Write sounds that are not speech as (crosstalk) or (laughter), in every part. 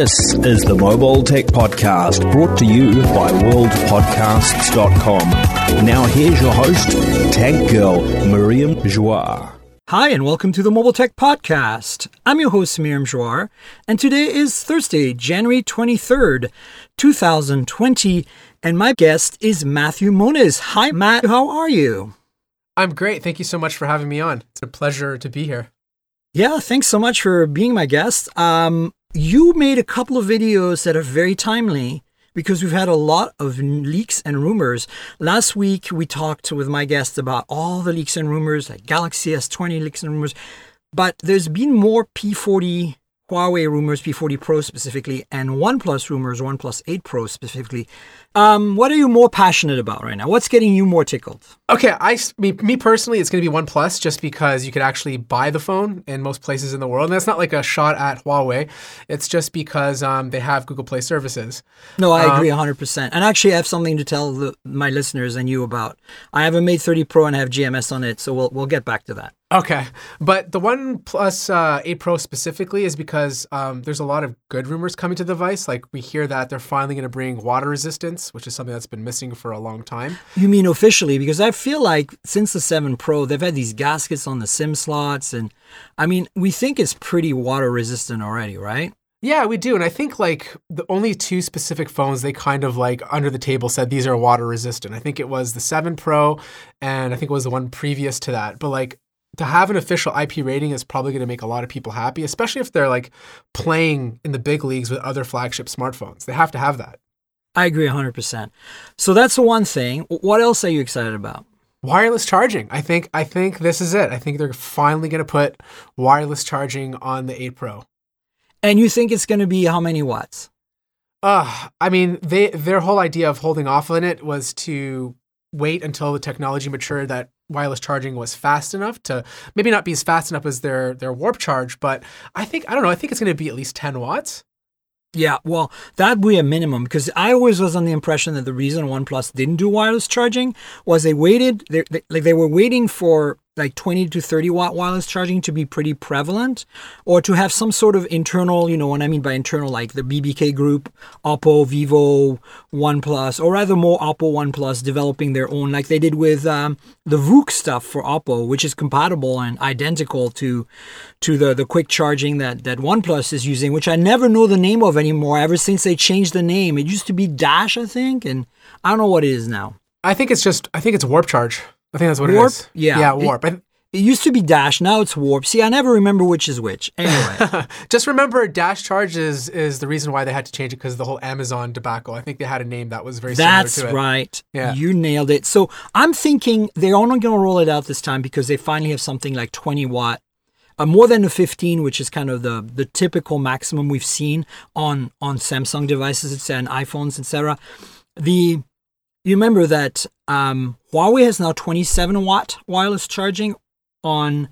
This is the Mobile Tech Podcast brought to you by worldpodcasts.com. Now here's your host, Tech Girl Miriam Joire. Hi, and welcome to the Mobile Tech Podcast. I'm your host, Miriam Joire, and today is Thursday, January 23rd, 2020, and my guest is Matthew Moniz. Hi, Matt, how are you? I'm great. Thank you so much for having me on. It's a pleasure to be here. Yeah, thanks so much for being my guest. Um, you made a couple of videos that are very timely because we've had a lot of leaks and rumors. Last week, we talked with my guest about all the leaks and rumors, like Galaxy S20 leaks and rumors, but there's been more P40 Huawei rumors, P40 Pro specifically, and OnePlus rumors, OnePlus 8 Pro specifically. Um, what are you more passionate about right now? What's getting you more tickled? Okay, I me, me personally, it's going to be OnePlus just because you could actually buy the phone in most places in the world, and that's not like a shot at Huawei. It's just because um, they have Google Play services. No, I agree 100%. Um, and actually, I have something to tell the, my listeners and you about. I have a Mate 30 Pro and I have GMS on it, so we'll we'll get back to that. Okay, but the OnePlus uh, 8 Pro specifically is because um, there's a lot of good rumors coming to the device. Like we hear that they're finally going to bring water resistance, which is something that's been missing for a long time. You mean officially? Because I feel like since the 7 Pro, they've had these gaskets on the SIM slots, and I mean, we think it's pretty water resistant already, right? Yeah, we do. And I think like the only two specific phones they kind of like under the table said these are water resistant. I think it was the 7 Pro and I think it was the one previous to that. But like to have an official IP rating is probably going to make a lot of people happy, especially if they're like playing in the big leagues with other flagship smartphones. They have to have that. I agree 100%. So that's the one thing. What else are you excited about? Wireless charging. I think I think this is it. I think they're finally going to put wireless charging on the 8 Pro. And you think it's going to be how many watts? Uh, I mean, they their whole idea of holding off on it was to wait until the technology matured that wireless charging was fast enough to maybe not be as fast enough as their their warp charge, but I think I don't know. I think it's going to be at least ten watts. Yeah, well, that'd be a minimum because I always was on the impression that the reason OnePlus didn't do wireless charging was they waited, they, they, like they were waiting for like 20 to 30 watt wireless charging to be pretty prevalent or to have some sort of internal, you know what I mean by internal, like the BBK group, Oppo, Vivo, OnePlus, or rather more Oppo, OnePlus developing their own, like they did with um, the VOOC stuff for Oppo, which is compatible and identical to to the, the quick charging that, that OnePlus is using, which I never know the name of anymore ever since they changed the name. It used to be Dash, I think, and I don't know what it is now. I think it's just, I think it's Warp Charge. I think that's what warp? it is. Yeah. Yeah, warp. It, it, used to be dash, now it's warp. See, I never remember which is which. Anyway. (laughs) Just remember dash charge is, is the reason why they had to change it because the whole Amazon debacle. I think they had a name that was very That's similar to it. That's right. Yeah. You nailed it. So I'm thinking they're only going to roll it out this time because they finally have something like 20 watt uh, more than the 15, which is kind of the the typical maximum we've seen on on Samsung devices and iPhones, etc. The you remember that um, Huawei has now 27 watt wireless charging on,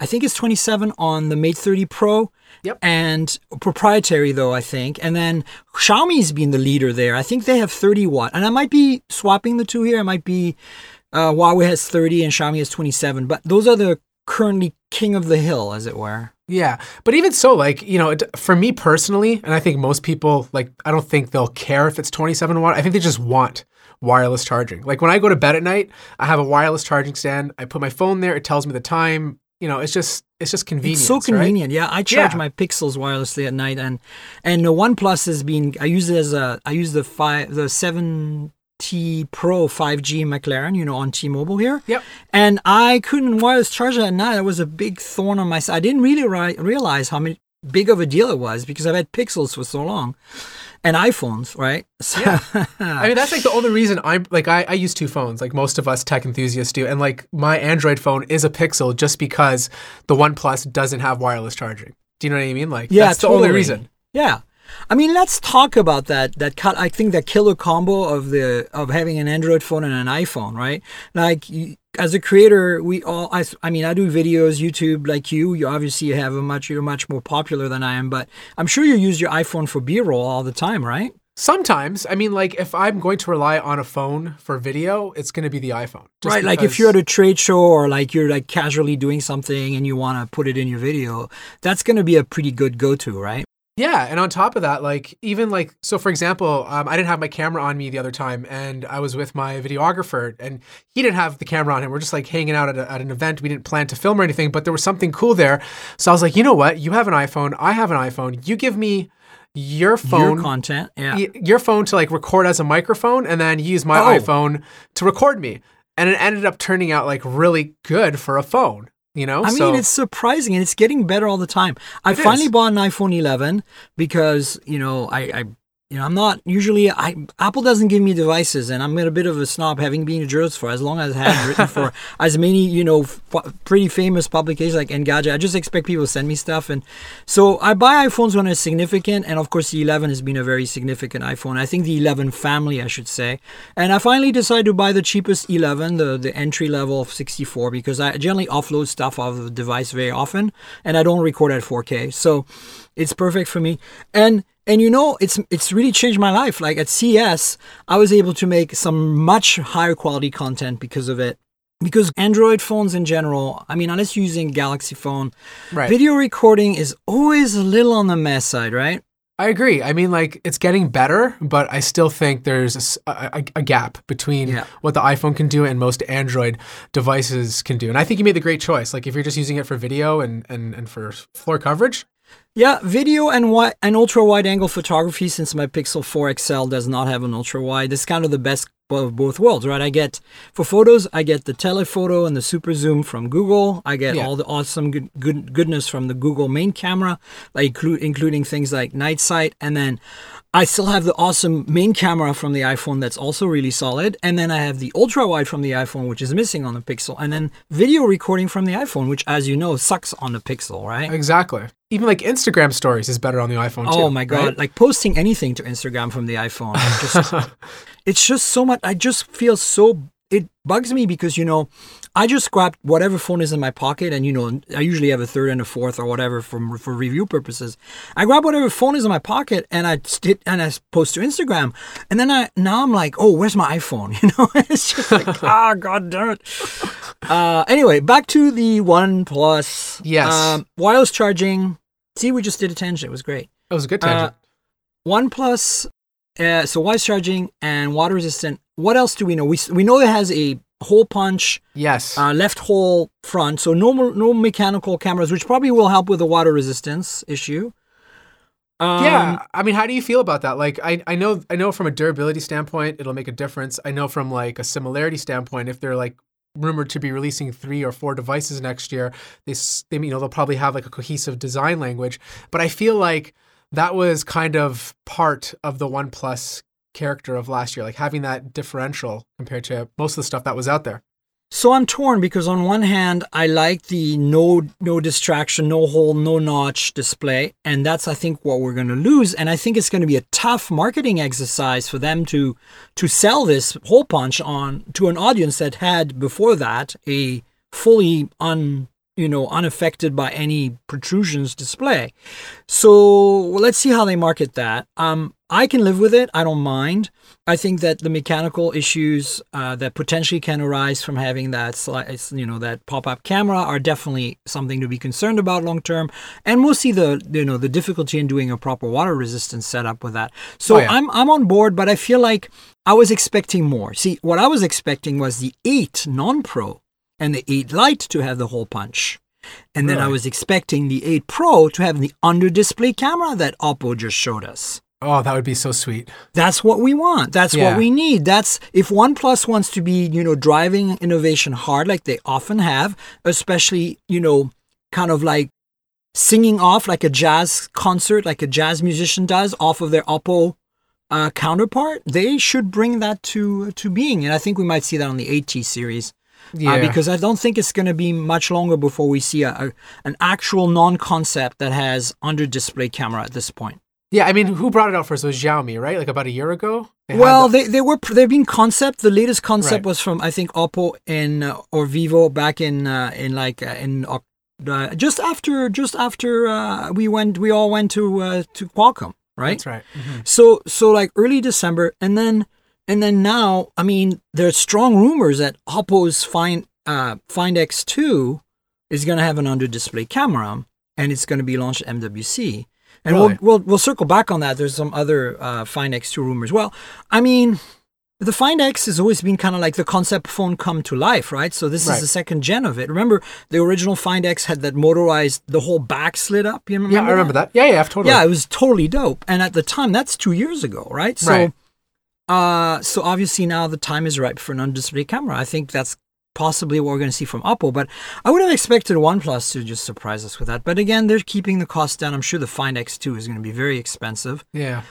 I think it's 27 on the Mate 30 Pro. Yep. And proprietary though, I think. And then Xiaomi's been the leader there. I think they have 30 watt. And I might be swapping the two here. I might be uh, Huawei has 30 and Xiaomi has 27. But those are the currently king of the hill, as it were. Yeah, but even so, like you know, for me personally, and I think most people, like, I don't think they'll care if it's 27 watt. I think they just want wireless charging. Like when I go to bed at night, I have a wireless charging stand. I put my phone there. It tells me the time. You know, it's just it's just convenient. It's so convenient. Right? Yeah, I charge Yeah. my Pixels wirelessly at night, and and the OnePlus has been. I use it as a. I use the five the seven T Pro 5G McLaren, you know, on T-Mobile here. Yep. And I couldn't wireless charge it at night. It was a big thorn on my side. I didn't really ri- realize how many, big of a deal it was because I've had Pixels for so long, and iPhones, right? So, Yeah. (laughs) I mean, that's like the only reason I'm like I, I use two phones, like most of us tech enthusiasts do, and like my Android phone is a Pixel just because the OnePlus doesn't have wireless charging. Do you know what I mean? Like, Yeah, that's the only reason. Yeah. I mean, let's talk about that. That cut. I think that killer combo of the of having an Android phone and an iPhone, right? Like, as a creator, we all. I, I mean, I do videos, YouTube, like you. You obviously have a much. You're much more popular than I am, but I'm sure you use your iPhone for B-roll all the time, right? Sometimes, I mean, like if I'm going to rely on a phone for video, it's going to be the iPhone. Just right. Like if you're at a trade show or like you're like casually doing something and you want to put it in your video, that's going to be a pretty good go-to, right? Yeah, and on top of that, like even like so, for example, um, I didn't have my camera on me the other time, and I was with my videographer, and he didn't have the camera on him. We're just like hanging out at, a, at an event. We didn't plan to film or anything, but there was something cool there. So I was like, you know what? You have an iPhone. I have an iPhone. You give me your phone Your content, yeah. y- your phone to like record as a microphone and then use my Oh. iPhone to record me. And it ended up turning out like really good for a phone, you know? I so, mean, it's surprising and it's getting better all the time. I It finally is. bought an iPhone 11 because you know I, I you know I'm not usually I Apple doesn't give me devices and I'm a bit of a snob having been a journalist for as long as I have written for (laughs) as many you know f- pretty famous publications like Engadget. I just expect people to send me stuff and so I buy iPhones when it's significant and of course the 11 has been a very significant iPhone. I think the 11 family I should say. And I finally decided to buy the cheapest 11, the the entry level of 64 because I generally offload stuff off of the device very often and I don't record at 4K. So it's perfect for me. And and you know, it's it's really changed my life. Like at CES, I was able to make some much higher quality content because of it. Because Android phones in general, I mean, unless you're using Galaxy phone, Right. video recording is always a little on the mess side, right? I agree. I mean, like it's getting better, but I still think there's a gap between Yeah. what the iPhone can do and most Android devices can do. And I think you made the great choice. Like if you're just using it for video and, and, and for floor coverage, Yeah, video and wi- and ultra wide angle photography. Since my Pixel 4 XL does not have an ultra wide, it's kind of the best of both worlds, right? I get for photos, I get the telephoto and the super zoom from Google. I get Yeah. all the awesome good, good goodness from the Google main camera, like inclu- including things like night sight, and then I still have the awesome main camera from the iPhone that's also really solid, and then I have the ultra wide from the iPhone, which is missing on the Pixel, and then video recording from the iPhone, which, as you know, sucks on the Pixel, right? exactly. Even like Instagram stories is better on the iPhone too. Oh my god! right? Like posting anything to Instagram from the iPhone, just, (laughs) it's just so much. I just feel so. It bugs me because you know, I just grab whatever phone is in my pocket, and you know, I usually have a third and a fourth or whatever for for review purposes. I grab whatever phone is in my pocket, and I st- and I post to Instagram, and then I now I'm like, oh, where's my iPhone? (laughs) You know, (laughs) it's just like, (laughs) ah, god damn it. Uh, anyway, back to the OnePlus. Yes. Um, wireless charging. See, we just did a tangent. It was great. It was a good tangent. OnePlus, uh, so wireless charging and water resistant. What else do we know? We we know it has a hole punch, yes. uh, left hole front, so no no mechanical cameras, which probably will help with the water resistance issue. Um, yeah, I mean, how do you feel about that? Like, I, I know, I know from a durability standpoint, it'll make a difference. I know from like a similarity standpoint, if they're like rumored to be releasing three or four devices next year, they, they you know they'll probably have like a cohesive design language. But I feel like that was kind of part of the OnePlus character of last year, like having that differential compared to most of the stuff that was out there. So I'm torn because on one hand I like the no no distraction, no hole, no notch display, and that's I think what we're going to lose. And I think it's going to be a tough marketing exercise for them to to sell this hole punch on to an audience that had before that a fully un you know unaffected by any protrusions display. So well, let's see how they market that. Um, I can live with it. I don't mind. I think that the mechanical issues uh, that potentially can arise from having that, sli- you know, that pop-up camera are definitely something to be concerned about long term, and we'll see the, you know, the difficulty in doing a proper water resistance setup with that. So Oh, yeah. I'm I'm on board, but I feel like I was expecting more. See, what I was expecting was the eight non-pro and the eight Lite to have the hole punch. And then I was expecting the 8 Pro to have the under display camera that Oppo just showed us. Oh, that would be so sweet. That's what we want. That's Yeah. what we need. That's if OnePlus wants to be, you know, driving innovation hard like they often have, especially, you know, kind of like singing off like a jazz concert, like a jazz musician does off of their Oppo uh, counterpart, they should bring that to to being. And I think we might see that on the 8 series. Yeah. Uh, because I don't think it's going to be much longer before we see a, a an actual non-concept that has under display camera at this point. yeah, I mean, who brought it out first? It was Xiaomi, right? Like about a year ago. They Well, the- they, they were they've been concept. The latest concept Right. was from I think Oppo in uh, or Vivo back in uh, in like uh, in uh, just after just after uh, we went we all went to uh, to Qualcomm, right? that's right. Mhm. So so like early December, and then and then now, I mean, there's strong rumors that Oppo's Find uh, Find X2 is going to have an under display camera, and it's going to be launched at MWC. And Really? we'll, we'll we'll circle back on that. There's some other uh, Find X2 rumors. Well, I mean, the Find X has always been kind of like the concept phone come to life, right? So this Right. is the second gen of it. Remember, the original Find X had that motorized, the whole back slid up. You remember Yeah, I remember that. Yeah, yeah, totally. Yeah, it was totally dope. And at the time, that's two years ago, right? So, Right. Uh, so obviously now the time is ripe for an under-display camera. I think that's possibly what we're going to see from Oppo. But I would have expected OnePlus to just surprise us with that. But again, they're keeping the cost down. I'm sure the Find X2 is going to be very expensive. Yeah.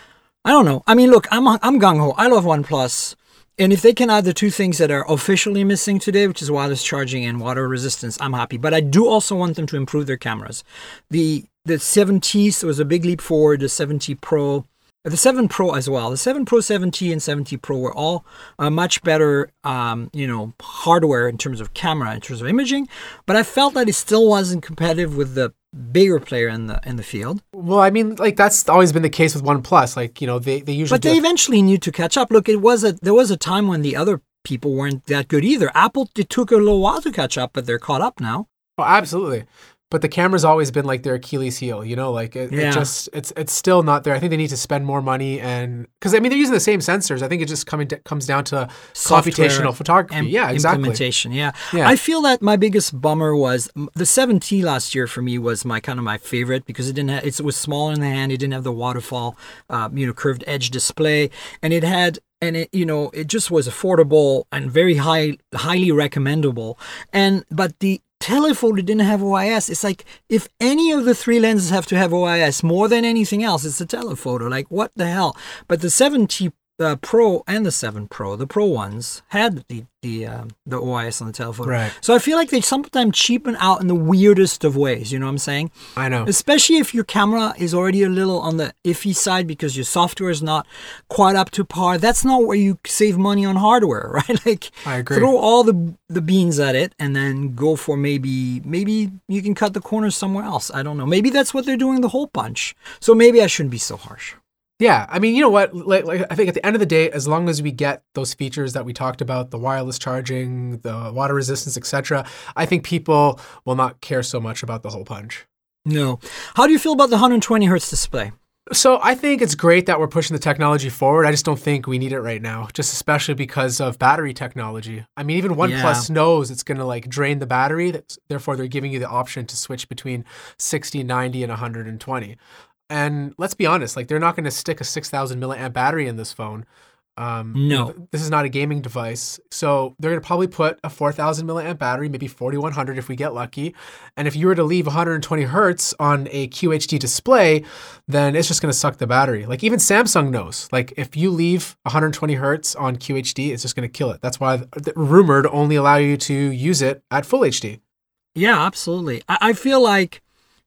I don't know. I mean, look, I'm I'm gung ho. I love OnePlus, and if they can add the two things that are officially missing today, which is wireless charging and water resistance, I'm happy. But I do also want them to improve their cameras. The the 7T was a big leap forward. The 7T Pro. The 7 Pro as well. The 7 Pro 7T and 7T Pro were all uh, much better, um, you know, hardware in terms of camera, in terms of imaging. But I felt that it still wasn't competitive with the bigger player in the in the field. Well, I mean, like that's always been the case with OnePlus. Like, you know, they, they usually But they eventually need to catch up. Look, it was a there was a time when the other people weren't that good either. Apple it took a little while to catch up, but they're caught up now. Oh, absolutely. But the camera's always been like their Achilles heel, you know, like it, Yeah. it just it's it's still not there. I think they need to spend more money and because I mean they're using the same sensors. I think it just coming comes down to Software computational photography. Yeah, exactly. Implementation, yeah. Yeah. I feel that my biggest bummer was the 7T last year for me was my kind of my favorite because it didn't have, it was smaller in the hand. It didn't have the waterfall, uh, you know, curved edge display, and it had and it you know it just was affordable and very high highly recommendable. And but the telephoto didn't have OIS. It's like if any of the three lenses have to have OIS more than anything else, it's a telephoto. Like what the hell? But the 7T uh, Pro and the 7 Pro, the Pro ones, had the the um, the OIS on the telephoto. Right. So I feel like they sometimes cheapen out in the weirdest of ways. You know what I'm saying? I know. Especially if your camera is already a little on the iffy side because your software is not quite up to par. That's not where you save money on hardware, (laughs) right? Like I agree. throw all the the beans at it and then go for maybe maybe you can cut the corners somewhere else. I don't know. Maybe that's what they're doing the whole bunch. So maybe I shouldn't be so harsh. Yeah, I mean, you know what? Like, like, I think at the end of the day, as long as we get those features that we talked about, the wireless charging, the water resistance, etc., I think people will not care so much about the hole punch. No. How do you feel about the 120 hertz display? So I think it's great that we're pushing the technology forward. I just don't think we need it right now, just especially because of battery technology. I mean, even OnePlus knows it's going to like drain the battery. that's- Therefore, they're giving you the option to switch between 60, 90, and 120. And let's be honest, like they're not going to stick a 6,000 milliamp battery in this phone. Um, No. this is not a gaming device. So they're going to probably put a 4,000 milliamp battery, maybe 4,100 if we get lucky. And if you were to leave 120 hertz on a QHD display, then it's just going to suck the battery. Like even Samsung knows. Like if you leave 120 hertz on QHD, it's just going to kill it. That's why th- rumored only allow you to use it at full HD. Yeah, absolutely. I, I feel like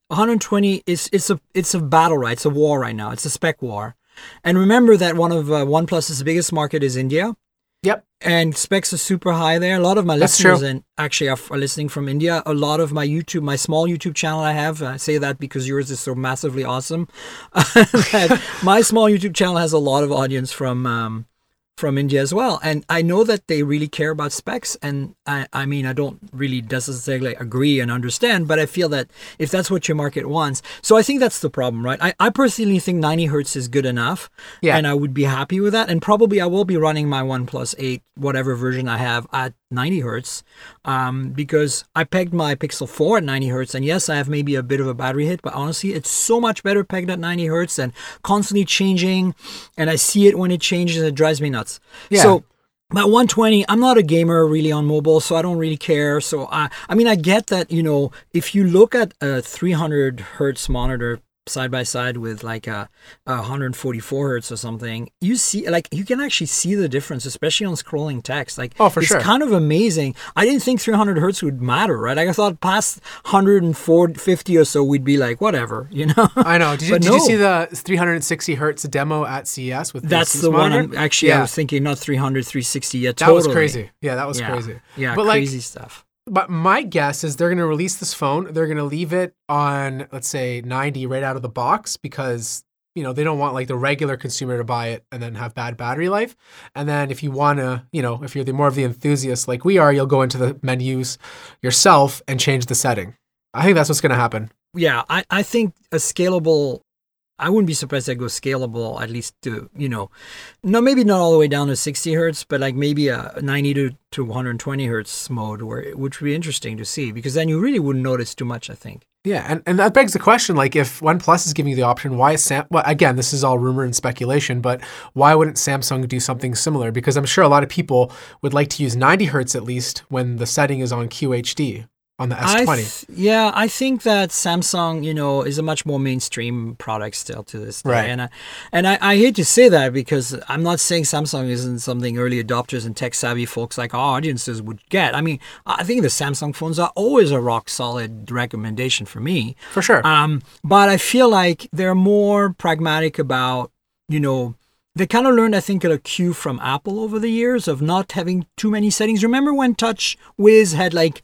120 is it's a it's a battle, right? It's a war right now. It's a spec war. And remember that one of uh, OnePlus's biggest market is India, Yep. and specs are super high there. A lot of my That's listeners true. and actually are, are listening from India. A lot of my YouTube, my small YouTube channel I have, I say that because yours is so massively awesome. (laughs) (laughs) my small YouTube channel has a lot of audience from um, from India as well. And I know that they really care about specs. And I, I mean, I don't really necessarily agree and understand, but I feel that if that's what your market wants. So I think that's the problem, right? I, I personally think 90 hertz is good enough. Yeah. And I would be happy with that. And probably I will be running my OnePlus 8, whatever version I have, at 90 hertz um, because I pegged my Pixel 4 at 90 hertz. And yes, I have maybe a bit of a battery hit, but honestly, it's so much better pegged at 90 hertz and constantly changing. And I see it when it changes, it drives me nuts. Yeah. So, but 120, I'm not a gamer really on mobile, so I don't really care. So I, I mean, I get that you know if you look at a 300 hertz monitor side by side with like uh, a, a 144 hertz or something, you see like you can actually see the difference, especially on scrolling text. Like Oh, for it's sure. kind of amazing. I didn't think 300 hertz would matter, right? Like I thought past 150 or so, we'd be like whatever, (laughs) you know. I know. Did you, did you see the 360 hertz demo at CES with That's the, the one. I'm, actually, yeah. I was thinking not 300, 360 yet. That was crazy. Yeah, that was yeah. crazy. Yeah, but like, crazy stuff. But my guess is they're going to release this phone. They're going to leave it on, let's say, 90 right out of the box because, you know, they don't want like the regular consumer to buy it and then have bad battery life. And then if you want to, you know, if you're the more of the enthusiast like we are, you'll go into the menus yourself and change the setting. I think that's what's going to happen. Yeah, I, I think a scalable I wouldn't be surprised that goes scalable at least to you know, no maybe not all the way down to 60 hertz, but like maybe a 90 to, to 120 hertz mode, where which would be interesting to see because then you really wouldn't notice too much. I think. Yeah, and, and that begs the question: like, if OnePlus is giving you the option, why is Sam? Well, again, this is all rumor and speculation, but why wouldn't Samsung do something similar? Because I'm sure a lot of people would like to use 90 hertz at least when the setting is on QHD on the S20. I th- yeah, I think that Samsung, you know, is a much more mainstream product still to this day. Right. And I, and I, I hate to say that because I'm not saying Samsung isn't something early adopters and tech savvy folks like our audiences would get. I mean, I think the Samsung phones are always a rock solid recommendation for me. For sure. Um, but I feel like they're more pragmatic about, you know, they kind of learned, I think, a cue from Apple over the years of not having too many settings. Remember when Touch Wiz had like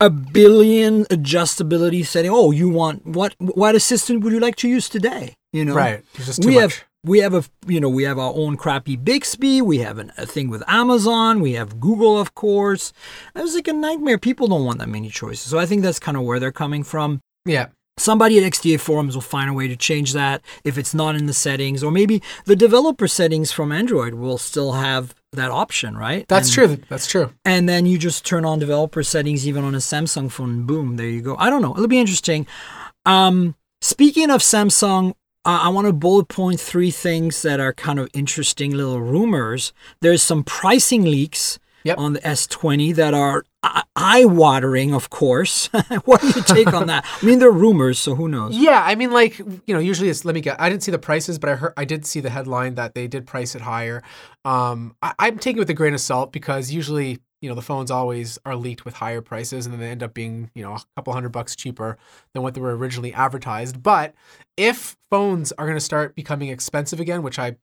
a billion adjustability setting? Oh, you want what? What assistant would you like to use today? You know, right. We much. have we have a you know we have our own crappy Bixby. We have an, a thing with Amazon. We have Google, of course. It was like a nightmare. People don't want that many choices. So I think that's kind of where they're coming from yeah. somebody at XDA forums will find a way to change that if it's not in the settings, or maybe the developer settings from Android will still have that option, right? That's And- true. That's true. And then you just turn on developer settings even on a Samsung phone, boom, there you go. I don't know. It'll be interesting. Um, speaking of Samsung, uh, I want to bullet point three things that are kind of interesting little rumors. There's some pricing leaks Yep. on the S20 that are eye watering, of course. (laughs) what do you take on that? I mean, they're rumors, so who knows? Yeah, I mean, like you know, usually it's let me get. I didn't see the prices, but I heard I did see the headline that they did price it higher. Um, I, I'm taking it with a grain of salt because usually you know the phones always are leaked with higher prices, and then they end up being you know a couple hundred bucks cheaper than what they were originally advertised. But if phones are going to start becoming expensive again, which I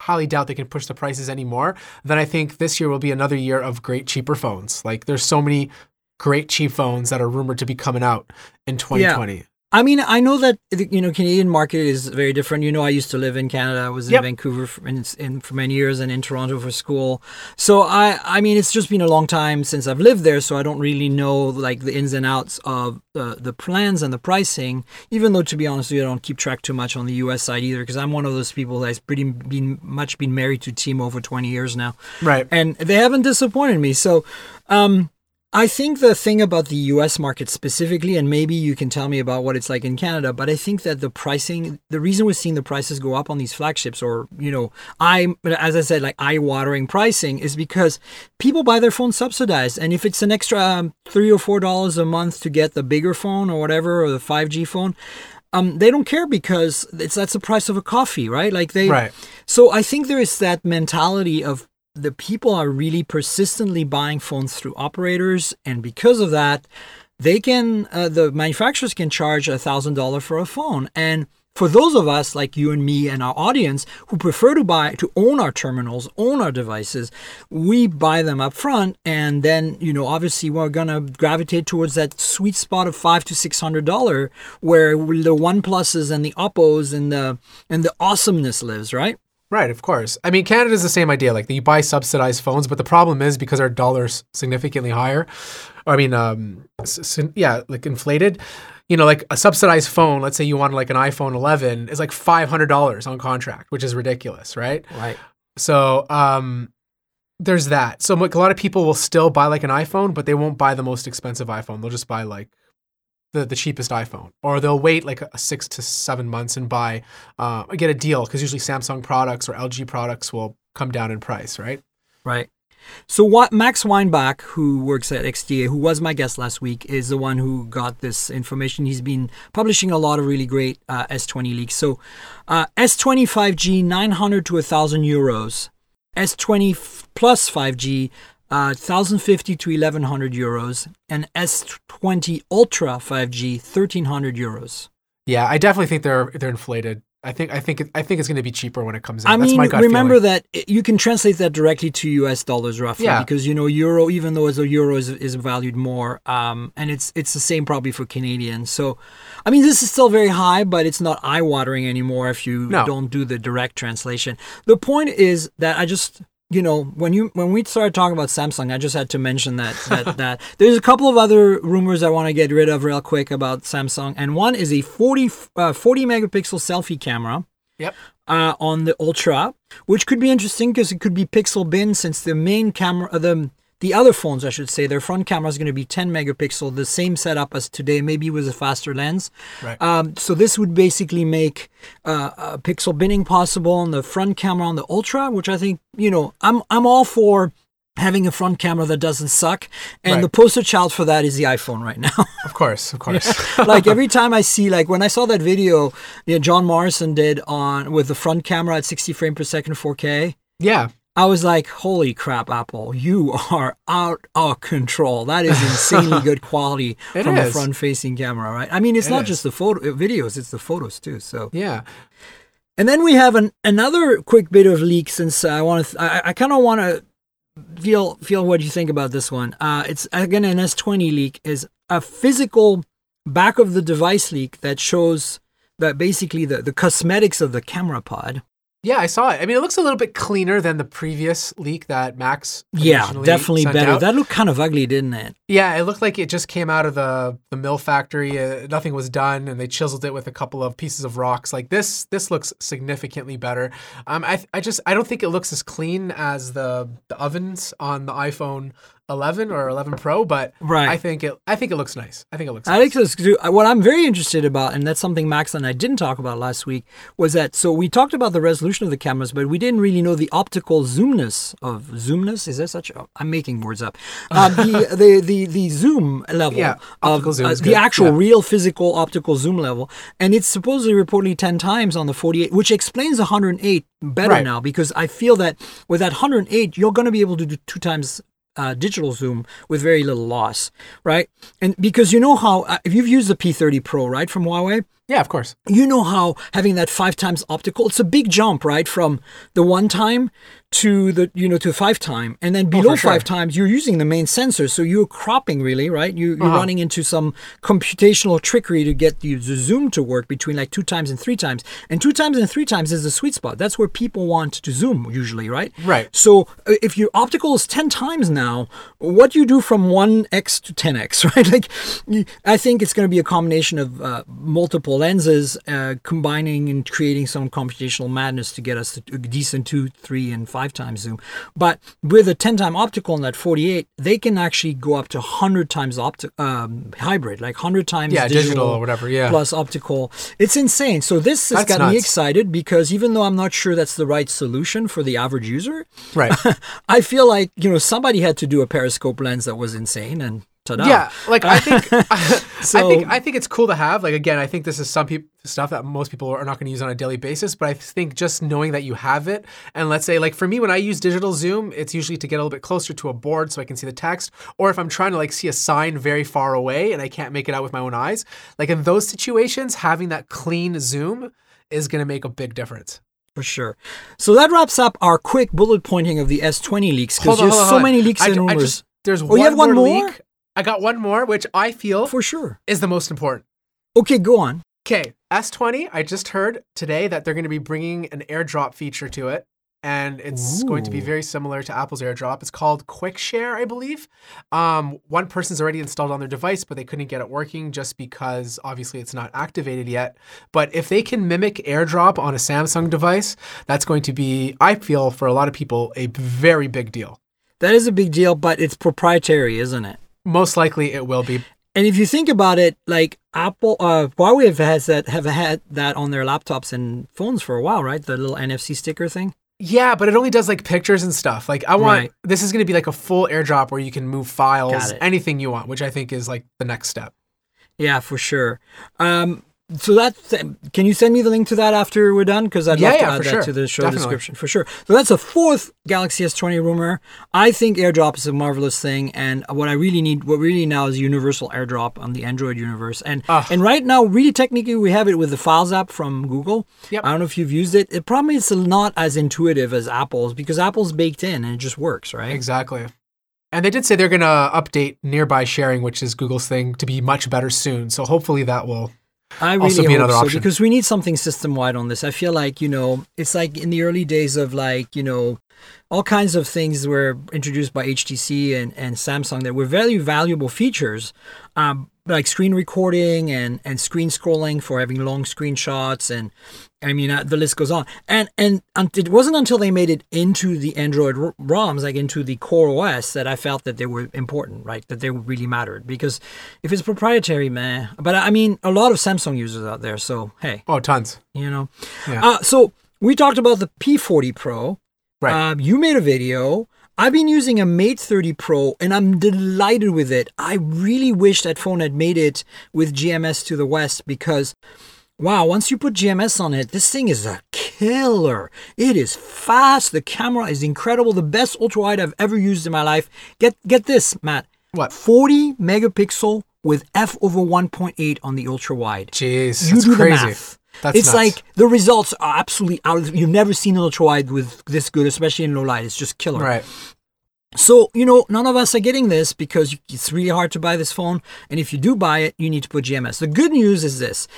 highly doubt they can push the prices anymore, then I think this year will be another year of great cheaper phones. Like there's so many great cheap phones that are rumored to be coming out in 2020. I mean, I know that the you know Canadian market is very different. You know, I used to live in Canada. I was in Yep. Vancouver for, in, in, for many years and in Toronto for school. So I, I mean, it's just been a long time since I've lived there, so I don't really know like the ins and outs of uh, the plans and the pricing. Even though, to be honest with you, I don't keep track too much on the U.S. side either, because I'm one of those people that's pretty been much been married to Team over 20 years now Right. and they haven't disappointed me. So, um, I think the thing about the U.S. market specifically, and maybe you can tell me about what it's like in Canada, but I think that the pricing, the reason we're seeing the prices go up on these flagships, or you know, I, as I said, like eye-watering pricing, is because people buy their phone subsidized, and if it's an extra um, three or four dollars a month to get the bigger phone or whatever, or the 5G phone. Um, they don't care because it's that's the price of a coffee, right? Like they, Right. so I think there is that mentality of the people are really persistently buying phones through operators, and because of that, they can uh, the manufacturers can charge a thousand dollar for a phone. And for those of us like you and me and our audience who prefer to buy to own our terminals, own our devices, we buy them up front, and then you know obviously we're gonna gravitate towards that sweet spot of five to six hundred dollar where the One Pluses and the Oppos and the and the awesomeness lives, right? Right, of course. I mean, Canada Canada's the same idea. Like you buy subsidized phones, but the problem is because our dollar's significantly higher. I mean, um, yeah, like inflated. You know, like a subsidized phone. Let's say you want like an iPhone 11 is like five hundred dollars on contract, which is ridiculous, right? Right. So, um, there's that. So like, a lot of people will still buy like an iPhone, but they won't buy the most expensive iPhone. They'll just buy like the, the cheapest iPhone, or they'll wait like six to seven months and buy uh, get a deal because usually Samsung products or LG products will come down in price, right? Right. So what Max Weinbach, who works at XDA, who was my guest last week, is the one who got this information. He's been publishing a lot of really great uh, S20 leaks. So uh, S20 5G, 900 to 1,000 euros. S20 plus 5G, uh, 1,050 to 1,100 euros. And S20 Ultra 5G, 1,300 euros. Yeah, I definitely think they're they're inflated. I think I think I think it's going to be cheaper when it comes in. I That's mean, my gut remember feeling. that it- you can translate that directly to U.S. dollars roughly, Yeah. because you know euro, even though as a euro is, is valued more, um, and it's it's the same probably for Canadian. So, I mean, this is still very high, but it's not eye-watering anymore if you No. don't do the direct translation. The point is that I just you know, when you when we started talking about Samsung, I just had to mention that that, (laughs) that. there's a couple of other rumors I want to get rid of real quick about Samsung, and one is a 40 uh, 40 megapixel selfie camera Yep. uh, on the Ultra, which could be interesting because it could be pixel bin since the main camera, the the other phones, I should say, their front camera is going to be 10 megapixel, the same setup as today, maybe with a faster lens. Right. Um, so this would basically make uh, uh, pixel binning possible on the front camera on the Ultra, which I think you know I'm I'm all for having a front camera that doesn't suck, and Right. the poster child for that is the iPhone right now. (laughs) Of course, of course. like every time I see, like when I saw that video, you know, John Morrison did on with the front camera at 60 frame per second 4K. yeah. I was like, "Holy crap, Apple! You are out of control. That is insanely (laughs) good quality It from a front-facing camera, right? I mean, it's It not is. just the photo uh, videos; it's the photos too. So, Yeah. and then we have an, another quick bit of leak. Since I want to, I, I kind of want to feel feel what you think about this one. Uh, it's again an S20 leak. Is a physical back of the device leak that shows that basically the the cosmetics of the camera pod. Yeah, I saw it. I mean, it looks a little bit cleaner than the previous leak that Max. Yeah, definitely better. out. That looked kind of ugly, didn't it? Yeah, it looked like it just came out of the the mill factory. Uh, nothing was done, and they chiseled it with a couple of pieces of rocks. Like this, this looks significantly better. Um, I I just I don't think it looks as clean as the the ovens on the iPhone 11 or 11 Pro, but Right. I think it I think it looks nice. I think it looks. I nice. think so too. What I'm very interested about, and that's something Max and I didn't talk about last week, was that so we talked about the resolution of the cameras, but we didn't really know the optical zoomness of zoomness. Is there such? I'm making words up. Um, (laughs) the, the the the zoom level Yeah, of optical zoom uh, the actual Yeah. real physical optical zoom level, and it's supposedly reportedly ten times on the 48, which explains the 108 better Right. now because I feel that with that 108, you're going to be able to do two times uh, digital zoom with very little loss, right? And because you know how uh, if you've used the P30 Pro, right, from Huawei, Yeah, of course. you know how having that five times optical, it's a big jump, right, from the one time to the you know to five time, and then below Oh, sure. five times you're using the main sensor, so you're cropping really, right? You, you're Uh-huh. running into some computational trickery to get the, zoom to work between like two times and three times, and two times and three times is the sweet spot. That's where people want to zoom usually, right? Right. So uh, if your optical is 10 times now, what do you do from 1x to 10x, (laughs) right? Like, I think it's going to be a combination of uh, multiple lenses uh, combining and creating some computational madness to get us to a decent 2, 3, and 5 times zoom. But with a 10 time optical and that 48, they can actually go up to 100 times opti- um, hybrid, like 100 times Yeah, digital or whatever, yeah. plus optical. It's insane. So this has That's got me excited because even though I'm not sure that's the right solution for the average user, Right. (laughs) I feel like you know somebody had to do a periscope lens that was insane, and ta-da. Yeah, like I think (laughs) (laughs) I think I think it's cool to have. Like again, I think this is some people stuff that most people are not going to use on a daily basis. But I think just knowing that you have it, and let's say like for me, when I use digital zoom, it's usually to get a little bit closer to a board so I can see the text, or if I'm trying to like see a sign very far away and I can't make it out with my own eyes. Like in those situations, having that clean zoom is going to make a big difference. for sure. So that wraps up our quick bullet pointing of the S20 leaks because there's on, so on. many leaks I and ju- I rumors. just- there's Oh, one, you have one more more? leak. I got one more, which I feel for sure. is the most important. Okay, go on. Okay, S20, I just heard today that they're going to be bringing an airdrop feature to it. And it's going to be very similar to Apple's airdrop. It's called Quick Share, I believe. Um, one person's already installed on their device, but they couldn't get it working just because obviously it's not activated yet. But if they can mimic airdrop on a Samsung device, that's going to be, I feel, for a lot of people, a very big deal. That is a big deal, but it's proprietary, isn't it? Most likely it will be. And if you think about it, like Apple, uh, Huawei have has that have had that on their laptops and phones for a while, right? The little NFC sticker thing. Yeah, but it only does like pictures and stuff. Like I want Right. this is going to be like a full AirDrop where you can move files, anything you want, which I think is like the next step. Yeah, for sure. Um, so that can you send me the link to that after we're done? Because I'd Yeah, love to yeah, add that sure. to the show Definitely. description for sure. So that's a fourth Galaxy S20 rumor. I think AirDrop is a marvelous thing, and what I really need, what really now is universal AirDrop on the Android universe. And Ugh. and right now, really technically, we have it with the Files app from Google. Yep. I don't know if you've used it. It probably is not as intuitive as Apple's because Apple's baked in and it just works, right? Exactly. And they did say they're going to update nearby sharing, which is Google's thing, to be much better soon. So hopefully that will I really also be hope another so option. because we need something system wide on this. I feel like you know it's like in the early days of like you know all kinds of things were introduced by HTC and, and Samsung that were very valuable features, um, like screen recording and, and screen scrolling for having long screenshots and I mean uh, the list goes on. And and it wasn't until they made it into the Android ROMs, like into the Core OS, that I felt that they were important, right? That they really mattered because if it's proprietary, man. But I mean, a lot of Samsung users out there, so hey, Oh, tons. you know. Yeah. Uh, so we talked about the P40 Pro. Right. Um, you made a video. I've been using a Mate 30 Pro and I'm delighted with it. I really wish that phone had made it with GMS to the West because, wow, once you put GMS on it, this thing is a killer. It is fast. The camera is incredible. The best ultra wide I've ever used in my life. Get get this, Matt. What? 40 megapixel with f over 1.8 on the ultra wide Jeez, you that's do crazy. the math. That's it's nuts. like the results are absolutely out of. You've never seen an ultra wide with this good, especially in low light. It's just killer. right. So you know, none of us are getting this because it's really hard to buy this phone, and if you do buy it, you need to put GMS. The good news is this: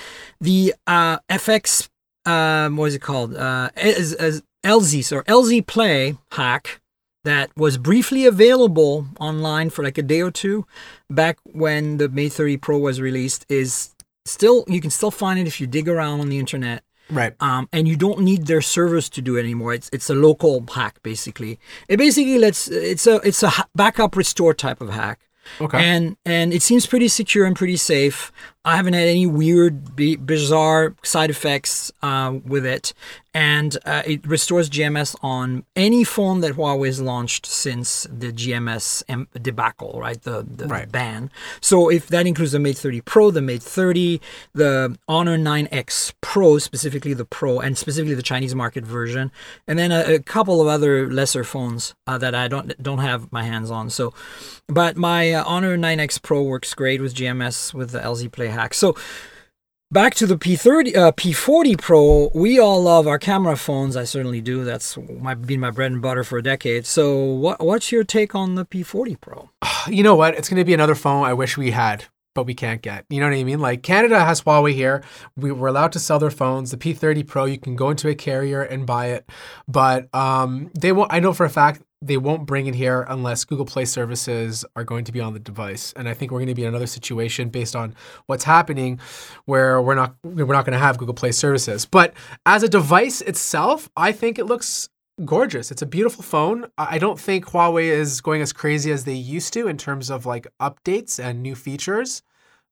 the uh, FX, um, what is it called? Uh, as, as LZ, so LZ Play hack that was briefly available online for like a day or two back when the Mate 30 Pro was released is still you can still find it if you dig around on the internet Right. um, and you don't need their servers to do it anymore. It's it's a local hack basically. It basically lets it's a it's a backup restore type of hack. Okay. And and it seems pretty secure and pretty safe. I haven't had any weird, bizarre side effects uh, with it, and uh, it restores GMS on any phone that Huawei's launched since the GMS debacle, right? The, the Right. ban. So if that includes the Mate 30 Pro, the Mate 30, the Honor 9X Pro, specifically the Pro, and specifically the Chinese market version, and then a, a couple of other lesser phones uh, that I don't don't have my hands on. So, but my uh, Honor 9X Pro works great with GMS with the LZ Play hack. So. Back to the P30, uh, P40 Pro. We all love our camera phones. I certainly do. That's my been my bread and butter for a decade. So, what what's your take on the P40 Pro? (sighs) you know what? It's going to be another phone I wish we had, but we can't get. You know what I mean? Like Canada has Huawei here. We were allowed to sell their phones. The P30 Pro, you can go into a carrier and buy it, but um, they won't. I know for a fact they won't bring it here unless Google Play services are going to be on the device. And I think we're going to be in another situation based on what's happening, where we're not we're not going to have Google Play services. But as a device itself, I think it looks gorgeous. It's a beautiful phone. I don't think Huawei is going as crazy as they used to in terms of like updates and new features.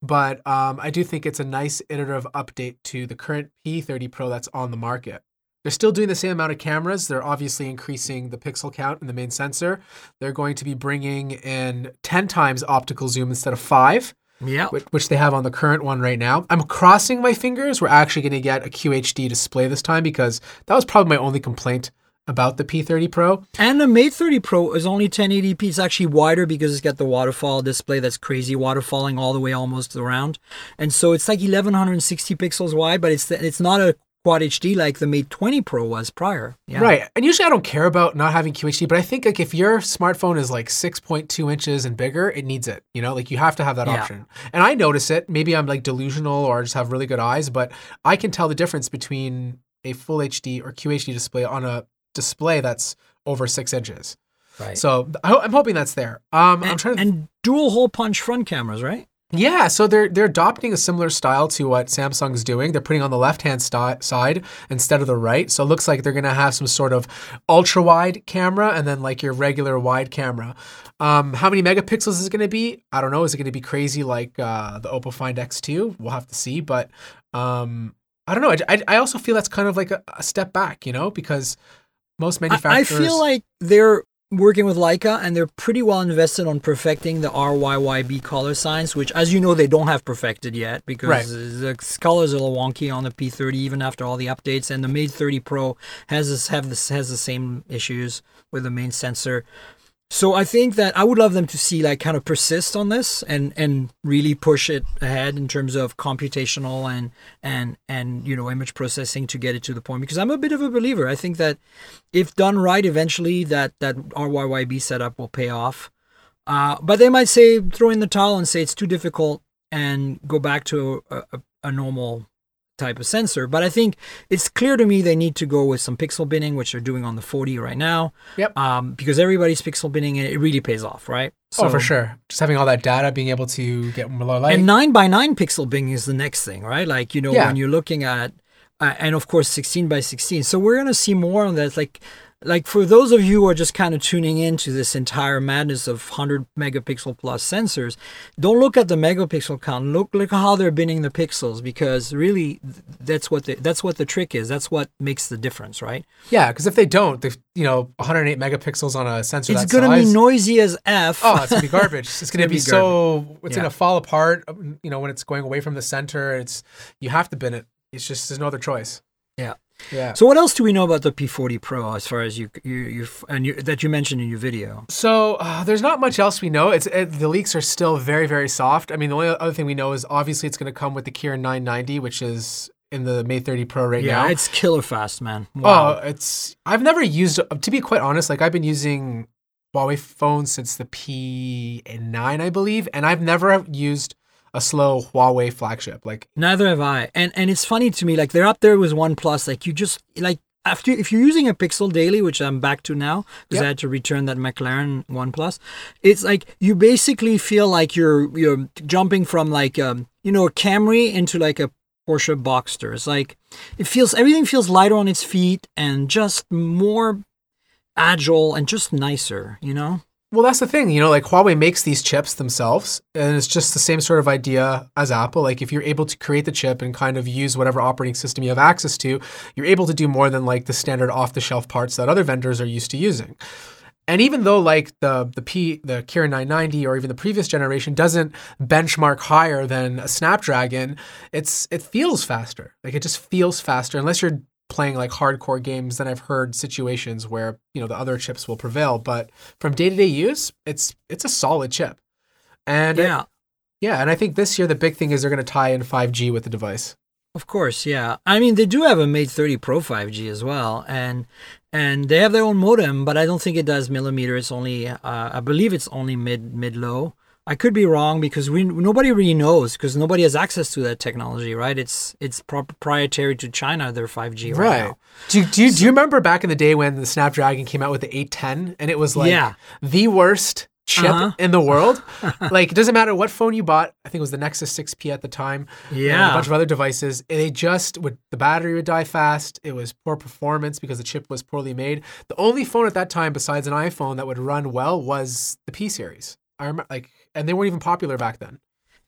But um, I do think it's a nice iterative update to the current P30 Pro that's on the market. They're still doing the same amount of cameras. They're obviously increasing the pixel count in the main sensor. They're going to be bringing in 10 times optical zoom instead of five Yeah. which, which they have on the current one right now. I'm crossing my fingers. We're actually going to get a QHD display this time because that was probably my only complaint about the P30 Pro. And the Mate 30 Pro is only 1080p. It's actually wider because it's got the waterfall display that's crazy waterfalling all the way almost around. And so it's like 1160 pixels wide, but it's it's not a quad HD like the Mate 20 Pro was prior. Yeah. Right. And usually I don't care about not having QHD, but I think like if your smartphone is like 6.2 inches and bigger, it needs it. You know, like you have to have that Yeah. option. And I notice it. Maybe I'm like delusional or I just have really good eyes, but I can tell the difference between a full HD or QHD display on a display that's over six inches. Right. So I'm hoping that's there. Um, I'm trying to and dual hole punch front cameras, right? Yeah, so they're they're adopting a similar style to what Samsung's doing. They're putting on the left hand sti- side instead of the right. So it looks like they're gonna have some sort of ultra wide camera and then like your regular wide camera. Um, how many megapixels is it gonna be? I don't know. Is it gonna be crazy like uh, the Oppo Find X2? We'll have to see. But um, I don't know. I, I, I also feel that's kind of like a, a step back, you know, because most I, I manufacturers. feel like they're working with Leica and they're pretty well invested on perfecting the RYYB color science, which, as you know, they don't have perfected yet because Right. the colors are a little wonky on the P30 even after all the updates. And the Mate 30 Pro has this have this has the same issues with the main sensor. So I think that I would love them to see like kind of persist on this and and really push it ahead in terms of computational and and and you know image processing to get it to the point because I'm a bit of a believer. I think that if done right, eventually that that RYYB setup will pay off. Uh, but they might say throw in the towel and say it's too difficult and go back to a, a, a normal type of sensor. But I think it's clear to me they need to go with some pixel binning, which they're doing on the 40 right now. Yep. Um, because everybody's pixel binning and it really pays off, right? oh, for sure. Just having all that data, being able to get more light. And nine by nine pixel binning is the next thing, right? Like you know Yeah. when you're looking at, uh, and of course 16 by 16. So we're gonna see more on that. Like, like for those of you who are just kind of tuning into this entire madness of 100 megapixel plus sensors, don't look at the megapixel count. Look look how they're binning the pixels because really that's what the that's what the trick is. That's what makes the difference, right? yeah, because if they don't, they you know 108 megapixels on a sensor It's gonna size. be noisy as f. Oh, it's gonna be garbage. It's (laughs) gonna, gonna be, be so. It's Yeah. gonna fall apart. You know, when it's going away from the center, it's you have to bin it. It's just there's no other choice. yeah. Yeah. So what else do we know about the P40 Pro as far as you you, you and you, that you mentioned in your video? So uh, there's not much else we know. It's it, the leaks are still very very soft. I mean, the only other thing we know is obviously it's going to come with the Kirin 990, which is in the Mate 30 Pro right Yeah, now. Yeah, it's killer fast, man. Wow. Oh, it's I've never used to be quite honest, like I've been using Huawei phones since the P9, I believe, and I've never used a slow Huawei flagship. Like Neither have I. And and it's funny to me, like they're up there with OnePlus. Like you just like after if you're using a Pixel daily, which I'm back to now because Yep. I had to return that McLaren OnePlus, it's like you basically feel like you're you're jumping from like um you know a Camry into like a Porsche Boxster. It's like it feels everything feels lighter on its feet and just more agile and just nicer. You know. Well, that's the thing, you know, like Huawei makes these chips themselves, and it's just the same sort of idea as Apple. Like, if you're able to create the chip and kind of use whatever operating system you have access to, you're able to do more than like the standard off the shelf parts that other vendors are used to using. And even though like the the P the Kirin 990 or even the previous generation doesn't benchmark higher than a Snapdragon, it's it feels faster. Like it just feels faster unless you're playing like hardcore games then I've heard situations where, you know, the other chips will prevail, but from day-to-day use, it's it's a solid chip. And it- Yeah. yeah, and I think this year the big thing is they're going to tie in 5G with the device. Of course, yeah. I mean, they do have a Mate 30 Pro 5G as well, and and they have their own modem, but I don't think it does millimeter. It's only, uh, I believe, it's only mid mid low. I could be wrong because we nobody really knows because nobody has access to that technology, right? It's it's proprietary to China. Their 5G right, now. Do, you- do, you, do you remember back in the day when the Snapdragon came out with the 810 and it was like Yeah. the worst chip Uh-huh. in the world? (laughs) like, it doesn't matter what phone you bought. I think it was the Nexus 6P at the time. and a bunch of other devices. They just would, the battery would die fast. It was poor performance because the chip was poorly made. The only phone at that time besides an iPhone that would run well was the P series. I remember, like, and they weren't even popular back then.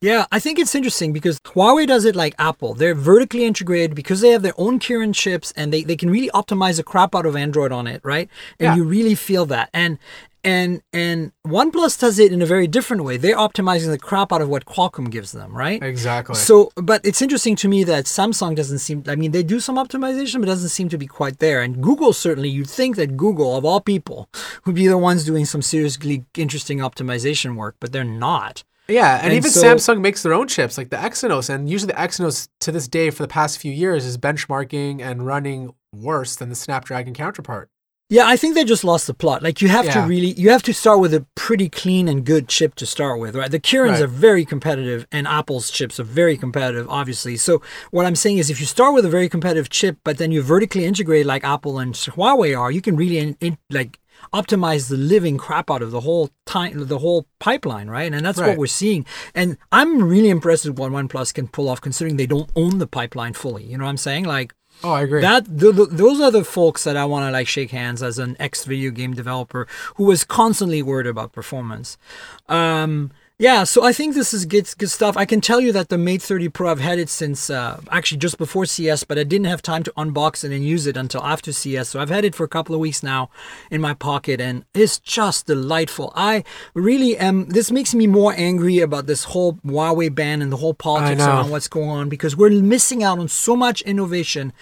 Yeah, I think it's interesting because Huawei does it like Apple. They're vertically integrated because they have their own Kirin chips and they, they can really optimize the crap out of Android on it, right? And Yeah. you really feel that. And and and OnePlus does it in a very different way. They're optimizing the crap out of what Qualcomm gives them, right? Exactly. So, but it's interesting to me that Samsung doesn't seem. I mean, they do some optimization, but doesn't seem to be quite there. And Google certainly, you'd think that Google, of all people, (laughs) would be the ones doing some seriously interesting optimization work, but they're not. Yeah, and, And even so- Samsung makes their own chips, like the Exynos, and usually the Exynos to this day for the past few years is benchmarking and running worse than the Snapdragon counterpart. Yeah, I think they just lost the plot. Like you have to really, you have to start with a pretty clean and good chip to start with, right? The Kirins Right. are very competitive, and Apple's chips are very competitive, obviously. So what I'm saying is, if you start with a very competitive chip, but then you vertically integrate like Apple and Huawei are, you can really in, in, like optimize the living crap out of the whole time, the whole pipeline, right? And that's what we're seeing. And I'm really impressed with what OnePlus can pull off, considering they don't own the pipeline fully. You know what I'm saying? Like. Oh, I agree. That th- th- those are the folks that I want to like shake hands as an ex video game developer who was constantly worried about performance. Um, yeah, so I think this is good, good stuff. I can tell you that the Mate 30 Pro, I've had it since uh, actually just before CES, but I didn't have time to unbox it and use it until after CES. So I've had it for a couple of weeks now in my pocket, and it's just delightful. I really am. This makes me more angry about this whole Huawei ban and the whole politics around what's going on because we're missing out on so much innovation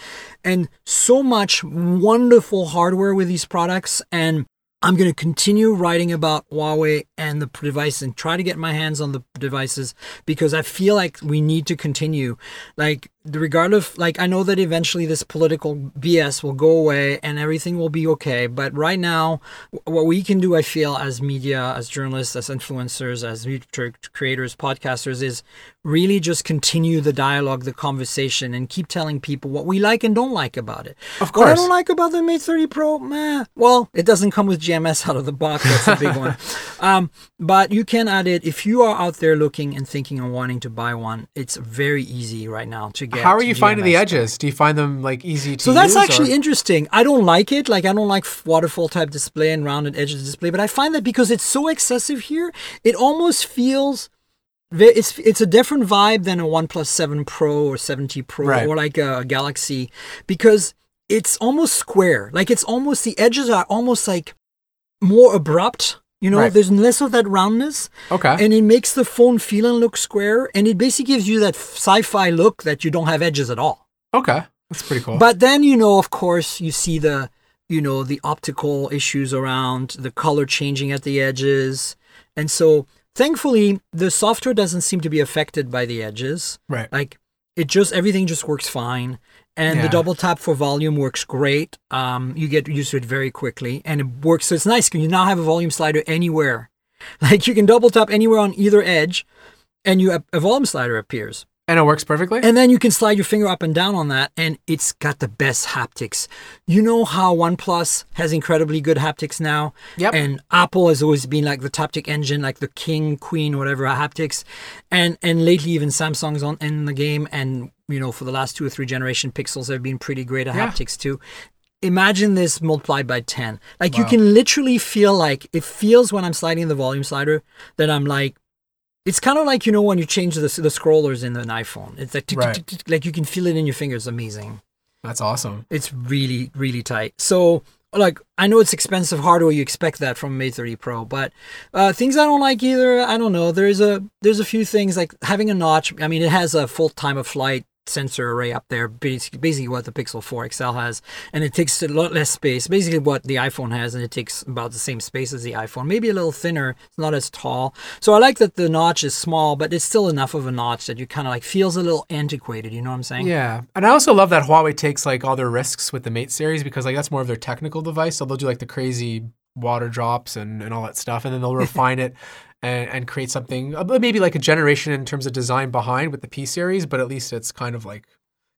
and so much wonderful hardware with these products. And I'm going to continue writing about Huawei and the device and try to get my hands on the devices because I feel like we need to continue. Like regardless, like I know that eventually this political BS will go away and everything will be okay. But right now, what we can do, I feel, as media, as journalists, as influencers, as creators, podcasters, is really just continue the dialogue, the conversation, and keep telling people what we like and don't like about it. Of course What I don't like about the Mate 30 Pro, meh. Well, it doesn't come with GMS (laughs) out of the box. That's a big one. (laughs) Um, but you can add it if you are out there looking and thinking and wanting to buy one. It's very easy right now to get. How are you finding the GMS. edges? Do you find them like easy to So that's use, actually or- interesting. I don't like it. Like I don't like waterfall type display and rounded edges display. But I find that because it's so excessive here, it almost feels. ve- It's it's a different vibe than a OnePlus 7 Pro or 7T Pro Right. or like a Galaxy because it's almost square. Like it's almost the edges are almost like more abrupt. You know, Right. there's less of that roundness okay. and it makes the phone feel and look square and it basically gives you that sci-fi look that you don't have edges at all. okay, that's pretty cool. But then you know, of course, you see the you know the optical issues around the color changing at the edges, and so thankfully the software doesn't seem to be affected by the edges. right. Like it just everything just works fine, and Yeah. the double tap for volume works great. Um, you get used to it very quickly, and it works. So it's nice because you now have a volume slider anywhere. (laughs) Like you can double tap anywhere on either edge, and you a volume slider appears. And it works perfectly. And then you can slide your finger up and down on that, and it's got the best haptics. You know how OnePlus has incredibly good haptics now? Yep. And Apple has always been like the Taptic engine, like the king, queen, whatever haptics. And and lately even Samsung's on in the game, and you know for the last two or three generation Pixels have been pretty great at Yeah. haptics too. Imagine this multiplied by ten. Like you can literally feel like it feels when I'm sliding the volume slider that I'm like it's kind of like you know when you change the the scrollers in an iPhone. It's like Right. like you can feel it in your fingers. Amazing. that's awesome. It's really really tight. So like I know it's expensive hardware. You expect that from Mate 30 Pro, but uh, things I don't like either. I don't know. There's a there's a few things like having a notch. I mean, it has a full time of flight sensor array up there, basically, basically what the Pixel 4 XL has, and it takes a lot less space. Basically, what the iPhone has, and it takes about the same space as the iPhone. Maybe a little thinner. It's not as tall. So I like that the notch is small, but it's still enough of a notch that you kind of like feels a little antiquated. You know what I'm saying? Yeah, and I also love that Huawei takes like all their risks with the Mate series because like that's more of their technical device. So they'll do like the crazy water drops and, and all that stuff, and then they'll (laughs) refine it and, and create something uh, maybe like a generation in terms of design behind with the P series, but at least it's kind of like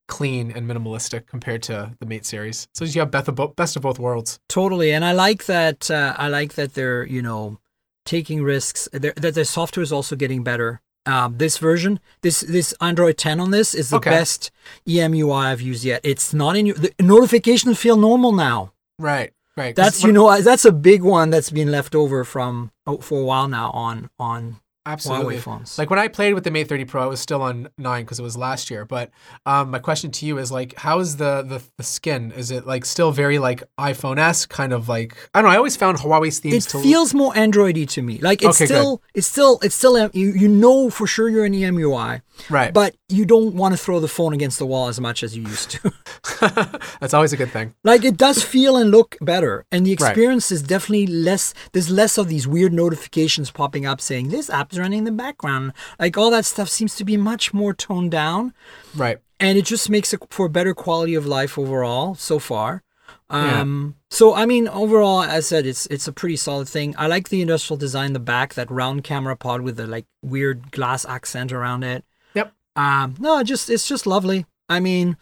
clean and minimalistic compared to the Mate series. So you have best of both, best of both worlds. Totally, and I like that. Uh, I like that they're you know taking risks. They're, that the software is also getting better. Um, this version, this this Android 10 on this is the Okay. best EMUI I've used yet. It's not in your the notifications feel normal now. Right, right. That's you know that's a big one that's been left over from oh, for a while now on on absolutely. Huawei phones. Like when I played with the Mate 30 Pro, I was still on nine because it was last year. But um, my question to you is like, how is the, the the skin? Is it like still very like iPhone s kind of like I don't know. I always found Huawei's themes it to feels more Androidy to me. Like it's Okay, good. still it's still it's still you you know for sure you're in E EMUI, right. but you don't want to throw the phone against the wall as much as you used to. (laughs) (laughs) That's always a good thing. Like it does feel and look better, and the Right. experience is definitely less. There's less of these weird notifications popping up saying this app's running in the background. Like all that stuff seems to be much more toned down, Right. and it just makes it for better quality of life overall so far. Yeah. Um, so I mean, overall, as I said, it's it's a pretty solid thing. I like the industrial design, the back, that round camera pod with the like weird glass accent around it. Yep. Um, no, just it's just lovely. I mean,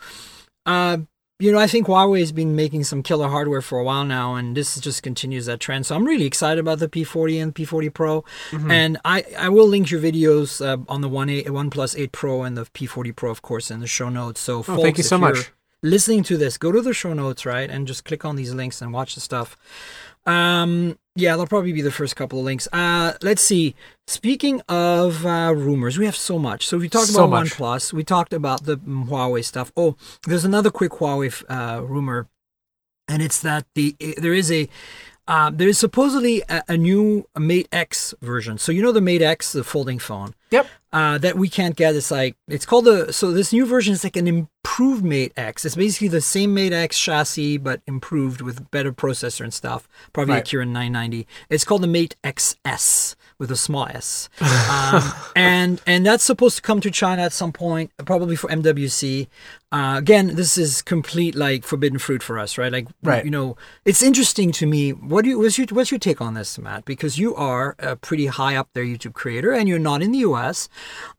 uh, you know, I think Huawei has been making some killer hardware for a while now, and this just continues that trend. So I'm really excited about the P40 and P40 Pro, Mm-hmm. and I, I will link your videos uh, on the One A One Plus Eight Pro and the P40 Pro, of course, in the show notes. So Oh, folks, thank you so much. Listening to this, go to the show notes, right, and just click on these links and watch the stuff. Um, yeah, that'll probably be the first couple of links. Uh, let's see. Speaking of uh, rumors, we have so much. So we talked So about much. OnePlus. We talked about the Huawei stuff. Oh, there's another quick Huawei uh, rumor, and it's that the there is a uh, there is supposedly a, a new Mate X version. So you know the Mate X, the folding phone Yep. uh, that we can't get. It's like it's called the so this new version is like an improved Mate X. It's basically the same Mate X chassis but improved with better processor and stuff. Probably Right. a Kirin 990. It's called the Mate XS, with a small s. Um, (laughs) and and that's supposed to come to China at some point, probably for MWC. Uh, again, this is complete like forbidden fruit for us, right? Like, Right. you know, it's interesting to me. What do you what's your what's your take on this, Matt? Because you are a pretty high up there YouTube creator, and you're not in the U.S.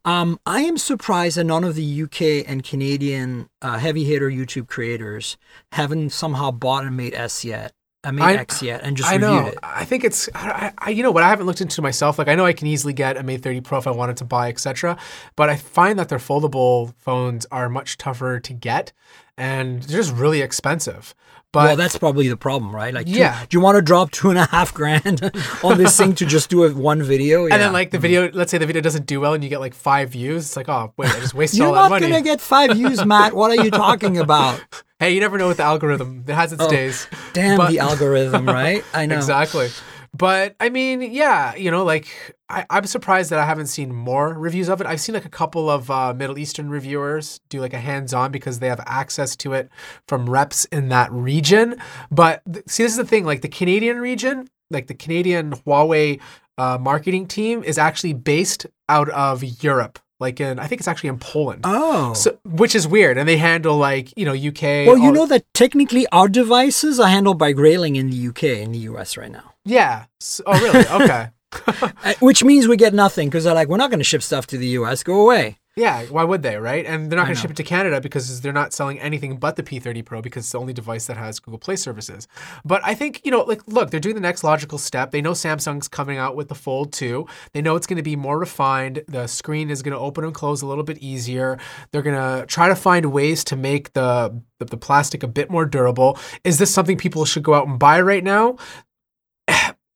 Um, I am surprised that none of the UK and Canadian uh, heavy hitter YouTube creators haven't somehow bought a Mate S yet, a Mate I- X yet, and just I reviewed know. it. I think it's. I, I, you know what? I haven't looked into myself. Like I know I can easily get a Mate 30 Pro if I wanted to buy, etc. But I find that their foldable phones are much tougher to get, and they're just really expensive. But well, that's probably the problem, right? Like, two- Yeah. do you want to drop two and a half grand (laughs) on this thing to just do a one video? and then like the mm-hmm. video, let's say the video doesn't do well, and you get like five views. It's like, oh wait, I just wasted all that money. you're not gonna get five views, Matt. What are you talking (laughs) about? hey, you never know with the algorithm. It has its oh, days. Damn But- the algorithm, right? I (laughs) know. Exactly. But I mean, yeah, you know, like I, I'm surprised that I haven't seen more reviews of it. I've seen like a couple of uh, Middle Eastern reviewers do like a hands-on because they have access to it from reps in that region. But th- see, this is the thing: like the Canadian region, like the Canadian Huawei uh, marketing team is actually based out of Europe. Like in, I think it's actually in Poland. Oh. So, which is weird, and they handle like you know UK. well, you know that technically our devices are handled by Grayling in the UK in the US right now. Yeah. Oh, really? Okay. (laughs) (laughs) Uh, Which means we get nothing because they're like, we're not going to ship stuff to the US. Go away. Yeah, why would they, right? And they're not going to ship it to Canada because they're not selling anything but the P30 Pro because it's the only device that has Google Play services. But I think, you know, like, look, they're doing the next logical step. They know Samsung's coming out with the Fold 2. They know it's going to be more refined. The screen is going to open and close a little bit easier. They're going to try to find ways to make the, the plastic a bit more durable. Is this something people should go out and buy right now?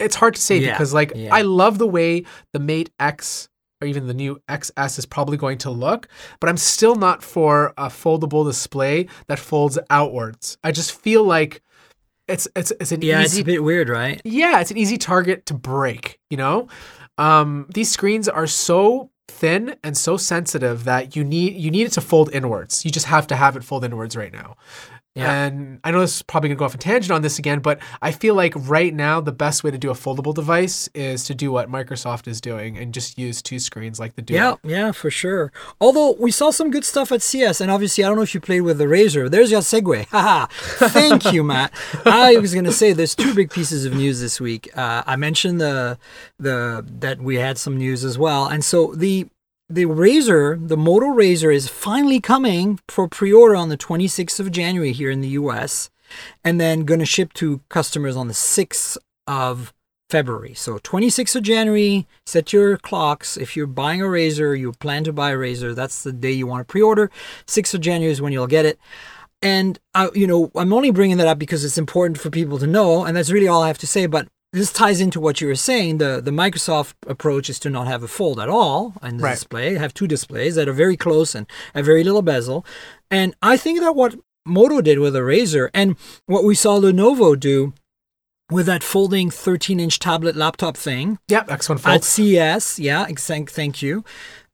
It's hard to say Yeah, because, like, yeah. I love the way the Mate X or even the new XS is probably going to look, but I'm still not for a foldable display that folds outwards. I just feel like it's it's it's an Yeah, it's a bit weird, right? yeah, it's an easy target to break, you know? Um, these screens are so thin and so sensitive that you need you need it to fold inwards. You just have to have it fold inwards right now. Yeah. And I know this is probably gonna go off a tangent on this again, but I feel like right now the best way to do a foldable device is to do what Microsoft is doing and just use two screens like the Duo. Yeah, yeah, for sure. Although we saw some good stuff at CES, and obviously I don't know if you played with the Razr. There's your segue. (laughs) Haha. Thank you, Matt. I was gonna say there's two big pieces of news this week. Uh, I mentioned the the that we had some news as well, and so the the Razr, the Moto Razr, is finally coming for pre-order on the 26th of January here in the U.S. and then going to ship to customers on the 6th of February. So 26th of January, set your clocks. If you're buying a Razr, you plan to buy a Razr, that's the day you want to pre-order. 6th of January is when you'll get it. And I, you know, I'm only bringing that up because it's important for people to know, and that's really all I have to say. But this ties into what you were saying. The the Microsoft approach is to not have a fold at all in the Right. display. Have two displays that are very close and a very little bezel. And I think that what Moto did with the Razr and what we saw Lenovo do with that folding 13 inch tablet laptop thing Yep, X1 fold. at. CES. Yeah, thank you.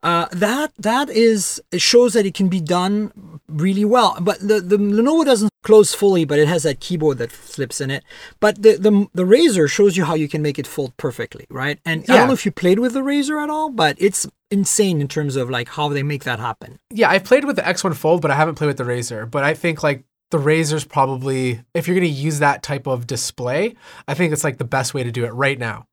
Uh, that that is it shows that it can be done really well. But the, the Lenovo doesn't close fully, but it has that keyboard that flips in it. But the the the Razr shows you how you can make it fold perfectly, right? And I don't know if you played with the Razr at all, but it's insane in terms of like how they make that happen. Yeah, I've played with the X1 Fold, but I haven't played with the Razr. But I think like the Razr's probably if you're gonna use that type of display, I think it's like the best way to do it right now.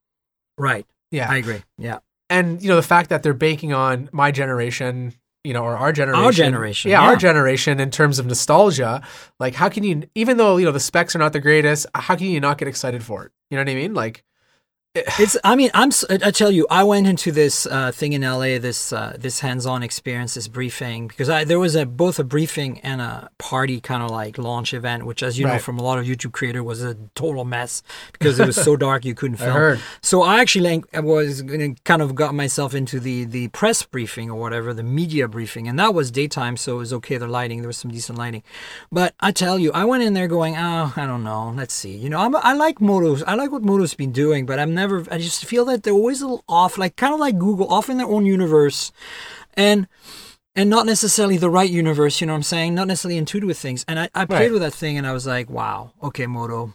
Right. Yeah. I agree. Yeah. And you know the fact that they're banking on my generation you know or our generation. Our generation, yeah, yeah. our generation in terms of nostalgia. Like how can you even though you know the specs are not the greatest how can you not get excited for it? You know what i mean? Like It's. I mean, I'm. I tell you, I went into this uh, thing in LA, this uh, this hands-on experience, this briefing, because I, there was a both a briefing and a party kind of like launch event, which, as you know from a lot of YouTube creator, was a total mess because it was so (laughs) dark you couldn't film. heard. So I actually like, was kind of got myself into the the press briefing or whatever, the media briefing, and that was daytime, so it was okay. The lighting, there was some decent lighting, but I tell you, I went in there going, oh, I don't know, let's see. You know, I'm, I like Moto's, I like what Moto's been doing, but I'm never. I just feel that they're always a little off, like kind of like Google, off in their own universe, and and not necessarily the right universe. You know what I'm saying? Not necessarily in tune with things. And I, I played Right. with that thing, and I was like, wow, okay, Moto.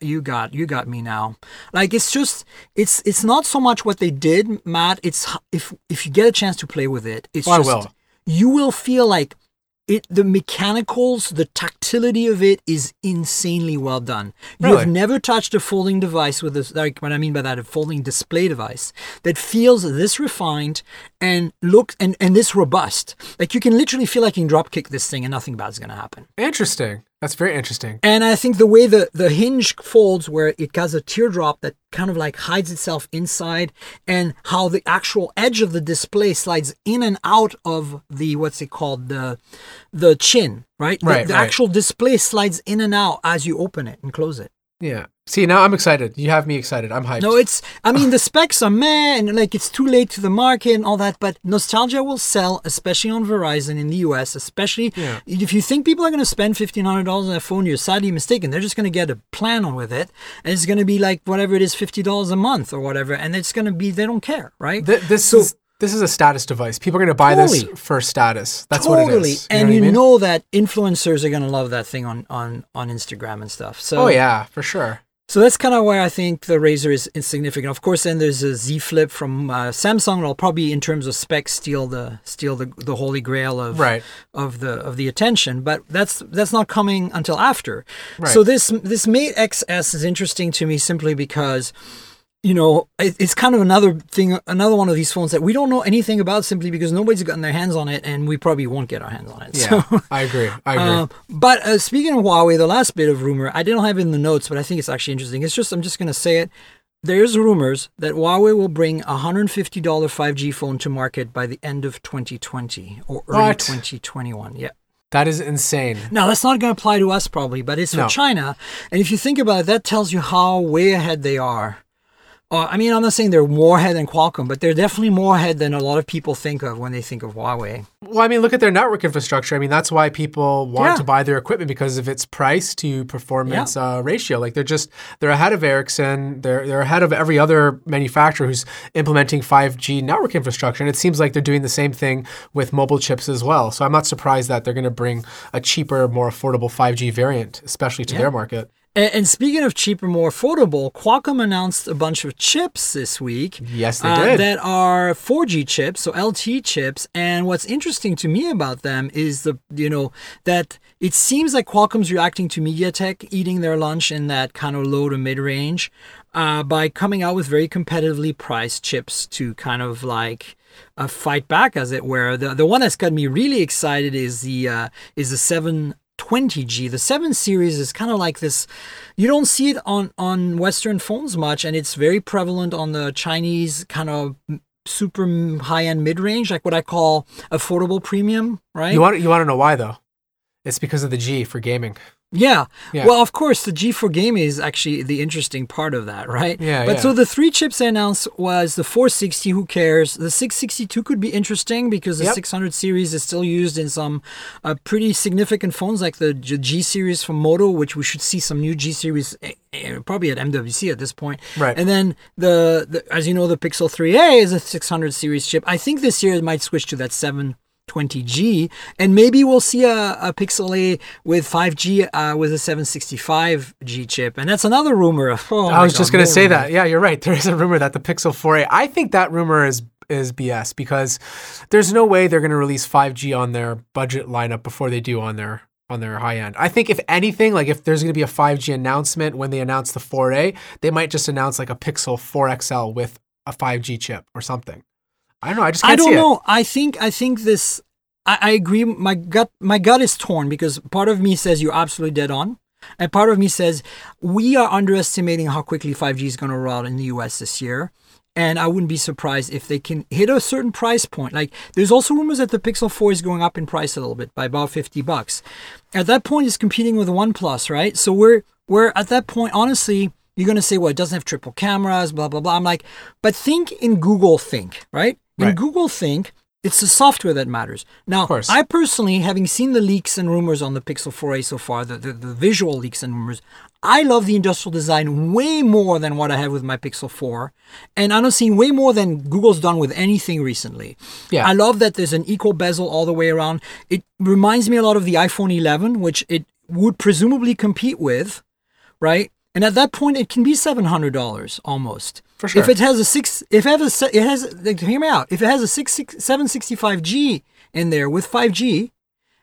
You got you got me now. Like it's just it's it's not so much what they did, Matt. It's if if you get a chance to play with it, it's Oh, I just will. you will feel like it the mechanicals, the tactility of it is insanely well done. You've never touched a folding device with this like what I mean by that, a folding display device that feels this refined and look and, and this robust. Like you can literally feel like you can drop kick this thing and nothing bad's gonna happen. Interesting. That's very interesting. And I think the way the, the hinge folds, where it has a teardrop that kind of like hides itself inside, and how the actual edge of the display slides in and out of the what's it called the the chin, right? The- Right, The, right. actual display slides in and out as you open it and close it. Yeah. See, now I'm excited. You have me excited. I'm hyped. No, it's I mean the specs are meh and like it's too late to the market and all that, but nostalgia will sell, especially on Verizon in the US, especially Yeah. if you think people are gonna spend fifteen hundred dollars on a phone, you're sadly mistaken. They're just gonna get a plan with it and it's gonna be like whatever it is, fifty dollars a month or whatever, and it's gonna be they don't care, right? Th- this So- is this is a status device. People are going to buy Totally. this for status. That's totally. what it is. and know you I mean? know that influencers are gonna love that thing on on on Instagram and stuff. So Oh yeah, for sure. So that's kind of why I think the Razr is insignificant. Of course, then there's a Z Flip from uh, Samsung. That'll probably, in terms of specs, steal the steal the, the holy grail of Right. of the of the attention. But that's that's not coming until after. Right. So this this Mate XS is interesting to me simply because. You know, it's kind of another thing, another one of these phones that we don't know anything about simply because nobody's gotten their hands on it, and we probably won't get our hands on it. (laughs) Yeah, So, I agree. I agree. uh, but uh, speaking of Huawei, the last bit of rumor, I didn't have it in the notes, but I think it's actually interesting. It's just, I'm just going to say it. There's rumors that Huawei will bring a $150 5G phone to market by the end of 2020 or early What? 2021. Yeah. that is insane. Now, that's not going to apply to us probably, but it's for No. China. And if you think about it, that tells you how way ahead they are. Uh, I mean, I'm not saying they're more ahead than Qualcomm, but they're definitely more ahead than a lot of people think of when they think of Huawei. Well, I mean, look at their network infrastructure. I mean, that's why people want Yeah. to buy their equipment because of its price to performance uh, ratio. Like they're just they're ahead of Ericsson. They're they're ahead of every other manufacturer who's implementing 5G network infrastructure. And it seems like they're doing the same thing with mobile chips as well. So I'm not surprised that they're going to bring a cheaper, more affordable 5G variant, especially to their market. And, and speaking of cheaper, more affordable, Qualcomm announced a bunch of chips this week. Yes, they uh, did. That are 4G chips, so LTE chips. And what's interesting to me about them is the you know that it seems like Qualcomm's reacting to MediaTek eating their lunch in that kind of low to mid range uh, by coming out with very competitively priced chips to kind of like. Uh, fight back, as it were. The the one that's got me really excited is the uh, is the seven 20G. The 7 series is kind of like this. You don't see it on on Western phones much, and it's very prevalent on the Chinese kind of super high end mid range, like what I call affordable premium, right? You want you want to know why though? It's because of the G for gaming. Yeah. Yeah. Well, of course, the G4 game is actually the interesting part of that, right? Yeah, But yeah. so the three chips they announced was the 460. Who cares? The 662 could be interesting because the Yep. 600 series is still used in some uh, pretty significant phones like the G series from Moto, which we should see some new G series eh, eh, probably at MWC at this point. Right. And then the, the as you know, the Pixel 3a is a 600 series chip. I think this year it might switch to that 7. 20G, and maybe we'll see a, a Pixel A with 5G uh, with a 765G chip, and that's another rumor. Oh I was God, just going to say that. Yeah, you're right. (laughs) There is a rumor that the Pixel 4a. I think that rumor is is BS because there's no way they're going to release 5G on their budget lineup before they do on their on their high end. I think if anything, like if there's going to be a 5G announcement when they announce the 4a, they might just announce like a Pixel 4 XL with a 5G chip or something. I don't know. I just can't I don't know. I think I think this. I, I agree. My gut, my gut is torn because part of me says you're absolutely dead on, and part of me says we are underestimating how quickly 5G is going to roll out in the U.S. this year. And I wouldn't be surprised if they can hit a certain price point. Like, there's also rumors that the Pixel 4 is going up in price a little bit by about 50 bucks. At that point, it's competing with the OnePlus, right? So we're we're at that point. Honestly, you're going to say, well, it doesn't have triple cameras, blah blah blah. I'm like, but think in Google Think, right? In Right. Google Think, it's the software that matters. Now. I personally, having seen the leaks and rumors on the Pixel 4a so far, the, the, the visual leaks and rumors, I love the industrial design way more than what I have with my Pixel 4. And I'm seeing way more than Google's done with anything recently. Yeah. I love that there's an equal bezel all the way around. It reminds me a lot of the iPhone 11, which it would presumably compete with, right? And at that point, it can be seven hundred dollars almost. For sure. If it has a six, if it has, a, it has. Like, hear me out. If it has a six, six seven sixty five G in there with five G,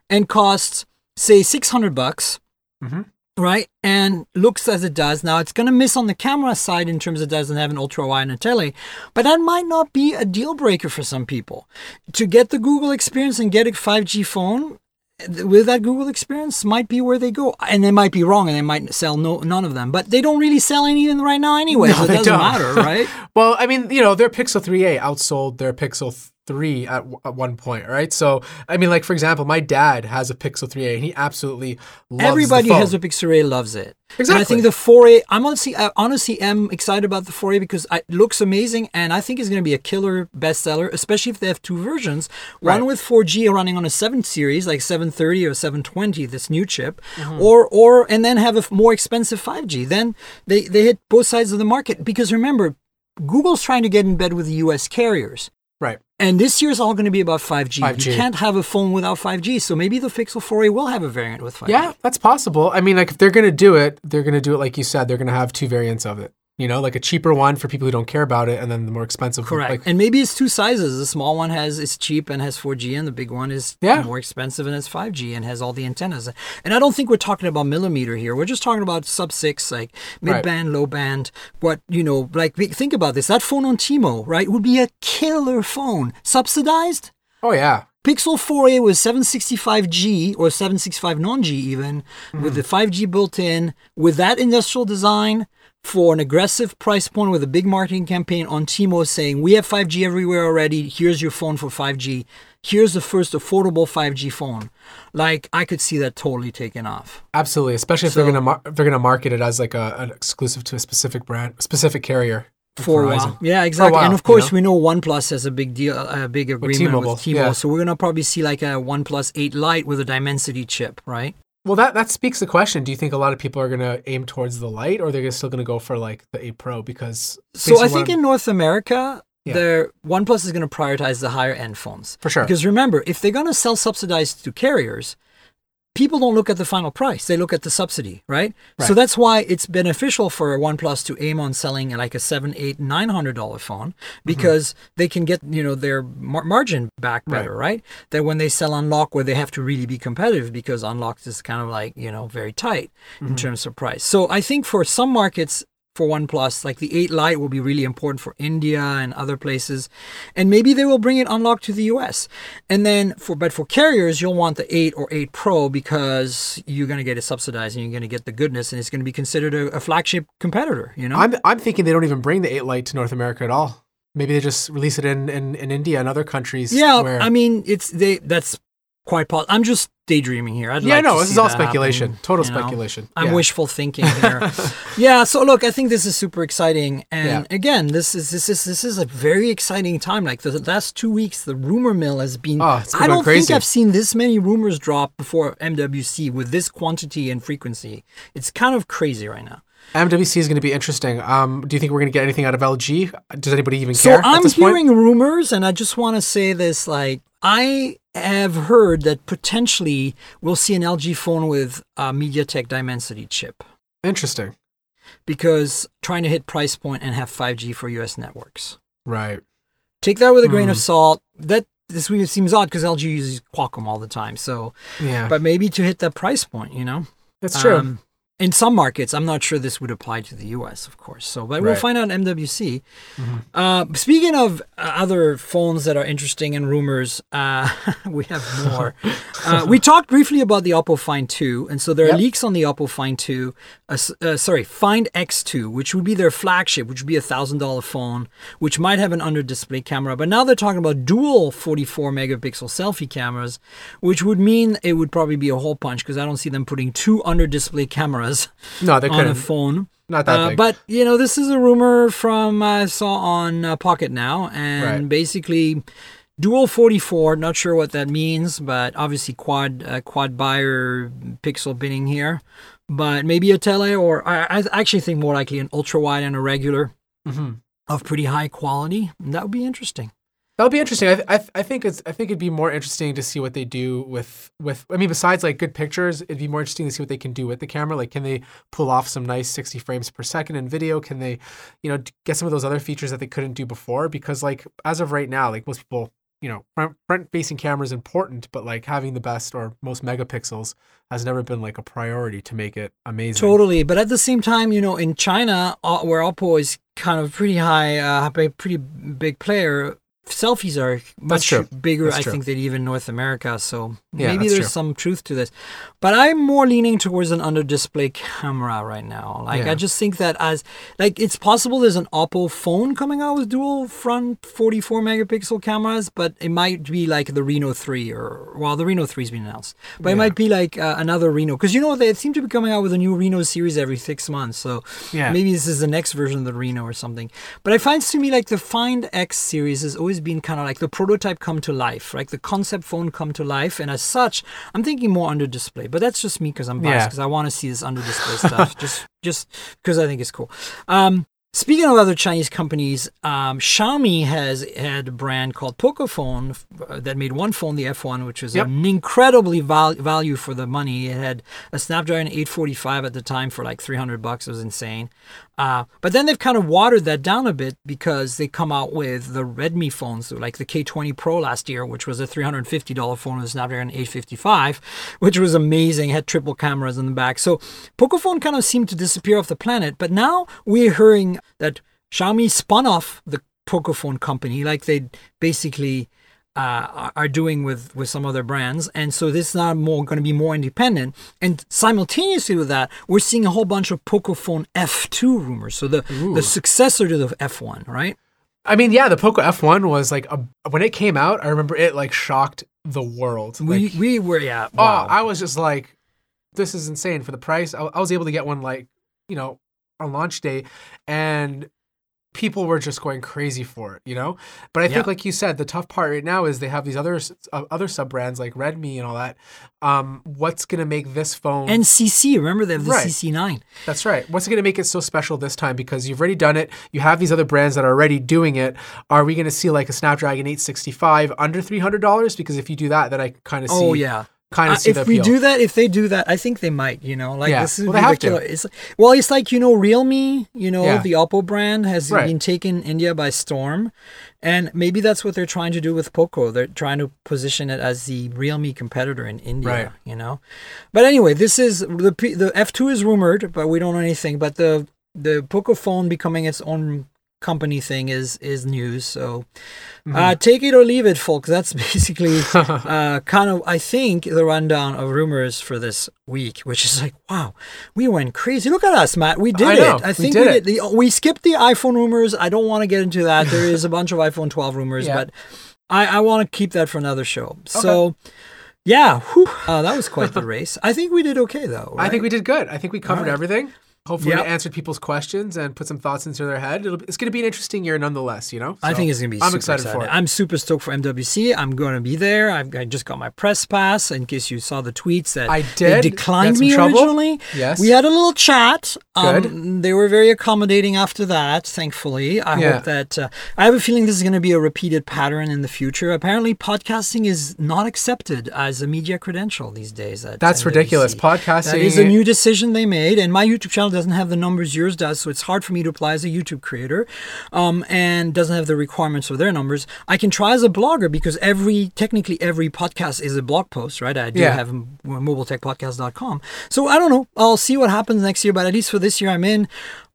and costs say six hundred bucks, Mhm. right? And looks as it does. Now it's going to miss on the camera side in terms it doesn't have an ultra wide and a tele, but that might not be a deal breaker for some people. To get the Google experience and get a 5G phone th- with that Google experience might be where they go. And they might be wrong and they might sell no, none of them, but they don't really sell any right now anyway. No, so it doesn't don't. matter, right? (laughs) Well, I mean, you know, their Pixel 3a outsold their Pixel 3 at, w- at one point, right? So, I mean, like for example, my dad has a Pixel 3a and he absolutely loves Everybody has a Pixel 3a, loves it. And I think the 4A, I'm honestly, I honestly am excited about the 4A because it looks amazing and I think it's going to be a killer bestseller, especially if they have two versions. One Right. with 4G running on a 7 series, like 730 or 720, this new chip, Mm-hmm. or, or, and then have a more expensive 5G. Then they, they hit both sides of the market because remember, Google's trying to get in bed with the US carriers. Right. And this year's all going to be about 5G. 5G. You can't have a phone without 5G. So maybe the Pixel 4a will have a variant with 5G. Yeah, that's possible. I mean, like if they're gonna do it, they're gonna do it like you said. They're gonna have two variants of it. You know, like a cheaper one for people who don't care about it, and then the more expensive. Correct. Like, and maybe it's two sizes. The small one has is cheap and has 4G, and the big one is Yeah. more expensive and has 5G and has all the antennas. And I don't think we're talking about millimeter here. We're just talking about sub six, like mid Right. band, low band. What you know, like think about this. That phone on T-Mo, right, would be a killer phone, subsidized. oh yeah, Pixel 4a was 765G or 765 non-G even, with mm-hmm. the 5G built in, with that industrial design for an aggressive price point with a big marketing campaign on T-Mo saying, we have 5G everywhere already, here's your phone for 5G. Here's the first affordable 5G phone. Like, I could see that totally taking off. absolutely. Especially if So- they're gonna mar- if they're gonna market it as like a, an exclusive to a specific brand, specific carrier. for a while. Yeah, exactly. while, and of you course, know? we know OnePlus has a big deal, a big agreement with T-Mobile, T-Mobile. yeah. So we're gonna probably see like a OnePlus 8 Lite with a Dimensity chip, right? Well, that that speaks the question. Do you think a lot of people are gonna aim towards the Lite, or they're still gonna go for like the 8 Pro? Because So I think I'm- in North America, Yeah. their OnePlus is going to prioritize the higher end phones. For sure. Because remember, if they're going to sell subsidized to carriers, people don't look at the final price; they look at the subsidy, right? So that's why it's beneficial for OnePlus to aim on selling like a seven, eight, nine hundred dollar phone because they can get you know their mar- margin back Mm-hmm. Right. better, right? That when they sell Unlock, where they have to really be competitive because Unlocked is kind of like you know very tight Mm-hmm. in terms of price. So I think for some markets for OnePlus, like the 8 Lite will be really important for India and other places. And maybe they will bring it unlocked to the US. And then for but for carriers, you'll want the 8 or 8 Pro because you're going to get it subsidized and you're going to get the goodness and it's going to be considered a, a flagship competitor, you know? I'm I'm thinking they don't even bring the 8 Lite to North America at all. Maybe they just release it in in, in India and other countries. yeah, where, I mean, it's they that's quite possible. I'm just daydreaming here. I'd yeah, like no, this is all speculation. happen, Total you know? speculation. I'm yeah. wishful thinking (laughs) here. yeah. So look, I think this is super exciting, and Yeah. again, this is this is this is a very exciting time. Like the last two weeks, the rumor mill has been. Oh, it's been I don't crazy. think I've seen this many rumors drop before MWC with this quantity and frequency. It's kind of crazy right now. MWC is going to be interesting. Um, do you think we're going to get anything out of LG? Does anybody even So care? at I'm this point? hearing rumors, and I just want to say this: like I have heard that potentially we'll see an LG phone with a MediaTek Dimensity chip. Interesting. because trying to hit price point and have 5G for US networks. Right. Take that with a grain of Hmm. salt. That this seems odd because LG uses Qualcomm all the time. So, Yeah. but maybe to hit that price point, you know, that's true. Um, in some markets, I'm not sure this would apply to the US, of course. So, but we'll find out MWC. Mm-hmm. Uh, speaking of uh, other phones that are interesting and rumors, uh, (laughs) we have more. (laughs) uh, we talked briefly about the Oppo Find 2, and so there are Yep. leaks on the Oppo Find 2. Uh, uh, sorry, Find X2, which would be their flagship, which would be a thousand dollar phone, which might have an under display camera. But now they're talking about dual 44 megapixel selfie cameras, which would mean it would probably be a hole punch because I don't see them putting two under display cameras no, they on a couldn't. phone. Not that Uh, big. but you know, this is a rumor from I saw on uh, Pocketnow, and Right. basically, dual 44. Not sure what that means, but obviously quad uh, quad Bayer pixel binning here. But maybe a tele, or I, I actually think more likely an ultra wide and a regular hmm of pretty high quality. That would be interesting. That'll be interesting. I, th- I, th- I think it's I think it'd be more interesting to see what they do with with. I mean, besides like good pictures, it'd be more interesting to see what they can do with the camera. Like, can they pull off some nice sixty frames per second in video? Can they, you know, get some of those other features that they couldn't do before? Because like as of right now, like most people, you know, front front facing camera is important, but like having the best or most megapixels has never been like a priority to make it amazing. Totally, but at the same time, you know, in China, where Oppo is kind of pretty high, uh, pretty big player, selfies are much bigger, I think, than even North America. So Yeah, maybe there's true. some truth to this. But I'm more leaning towards an under display camera right now. Like, Yeah. I just think that as, like, it's possible there's an Oppo phone coming out with dual front 44 megapixel cameras, but it might be like the Reno 3 or, well, the Reno 3's been announced. But it might be like uh, another Reno. Because, you know, they seem to be coming out with a new Reno series every six months. So Yeah. maybe this is the next version of the Reno or something. But I find to me like the Find X series has always been kind of like the prototype come to life, right? The concept phone come to life, and as such, I'm thinking more under display. But that's just me because I'm biased Yeah. because I want to see this under display stuff, (laughs) just just because I think it's cool. Um, Speaking of other Chinese companies, um, Xiaomi has had a brand called Pocophone uh, that made one phone, the F1, which was Yep. an incredibly val- value for the money. It had a Snapdragon 845 at the time for like 300 bucks. It was insane. Uh, but then they've kind of watered that down a bit because they come out with the Redmi phones, like the K20 Pro last year, which was a $350 phone with Snapdragon 855, which was amazing, had triple cameras in the back. So Pocophone kind of seemed to disappear off the planet. But now we're hearing that Xiaomi spun off the Pocophone company, like they basically uh, are doing with with some other brands, and so this is now more going to be more independent. And simultaneously with that, we're seeing a whole bunch of Pocophone F2 rumors, so the the successor to the F1, right? I mean, yeah, the Poco F1 was like a, when it came out. I remember it like shocked the world. We Like, we were yeah. oh, I was just like, this is insane for the price. I, I was able to get one like you know on launch day, and people were just going crazy for it. You know, but I think like you said, the tough part right now is they have these other uh, other sub brands like Redmi and all that. Um, what's gonna make this phone? and CC, remember they have the Right. CC9. That's right. What's going to make it so special this time? Because you've already done it. You have these other brands that are already doing it. Are we going to see like a Snapdragon 865 under three hundred dollars? Because if you do that, then I kind of see. Oh yeah. Kind Uh, of see the if we appeal. do that, if they do that, I think they might. You know, like Yeah. this is Well, they have to. ridiculous. It's, well, it's like you know, Realme. You know, Yeah. the Oppo brand has Right. been taken India by storm, and maybe that's what they're trying to do with Poco. They're trying to position it as the Realme competitor in India. Right. You know, but anyway, this is the the F2 is rumored, but we don't know anything. But the the Poco phone becoming its own company thing is is news. So Mm-hmm. uh, take it or leave it, folks. That's (laughs) basically (laughs) uh, kind of I think the rundown of rumors for this week, which is like wow, we went crazy. Look at us, Matt. We did I know. it. I We think did we did. The, we skipped the iPhone rumors. I don't want to get into that. There is a (laughs) bunch of iPhone 12 rumors, Yeah. but I, I want to keep that for another show. So. Yeah, uh, that was quite the race. I think we did okay though. I think we did good. I think we covered right. everything. Hopefully, Yep. we answered people's questions and put some thoughts into their head. It's going to be an interesting year, nonetheless. You know. I think it's gonna be. I'm super excited for it. I'm super stoked for MWC. I'm going to be there. I've, I just got my press pass. In case you saw the tweets that I they did. declined me trouble. originally. Yes. we had a little chat. Good. Um, they were very accommodating after that. Thankfully, I Yeah. hope that. Uh, I have a feeling this is going to be a repeated pattern in the future. Apparently, podcasting is not accepted as a media credential these days. At That's MWC. ridiculous. Podcasting. That is a new decision they made, and my YouTube channel doesn't have the numbers yours does, so it's hard for me to apply as a YouTube creator, um, and doesn't have the requirements for their numbers. I can try as a blogger because every technically every podcast is a blog post, right? I do Yeah. have mobiletechpodcast.com. So I don't know. I'll see what happens next year, but at least for this year, I'm in.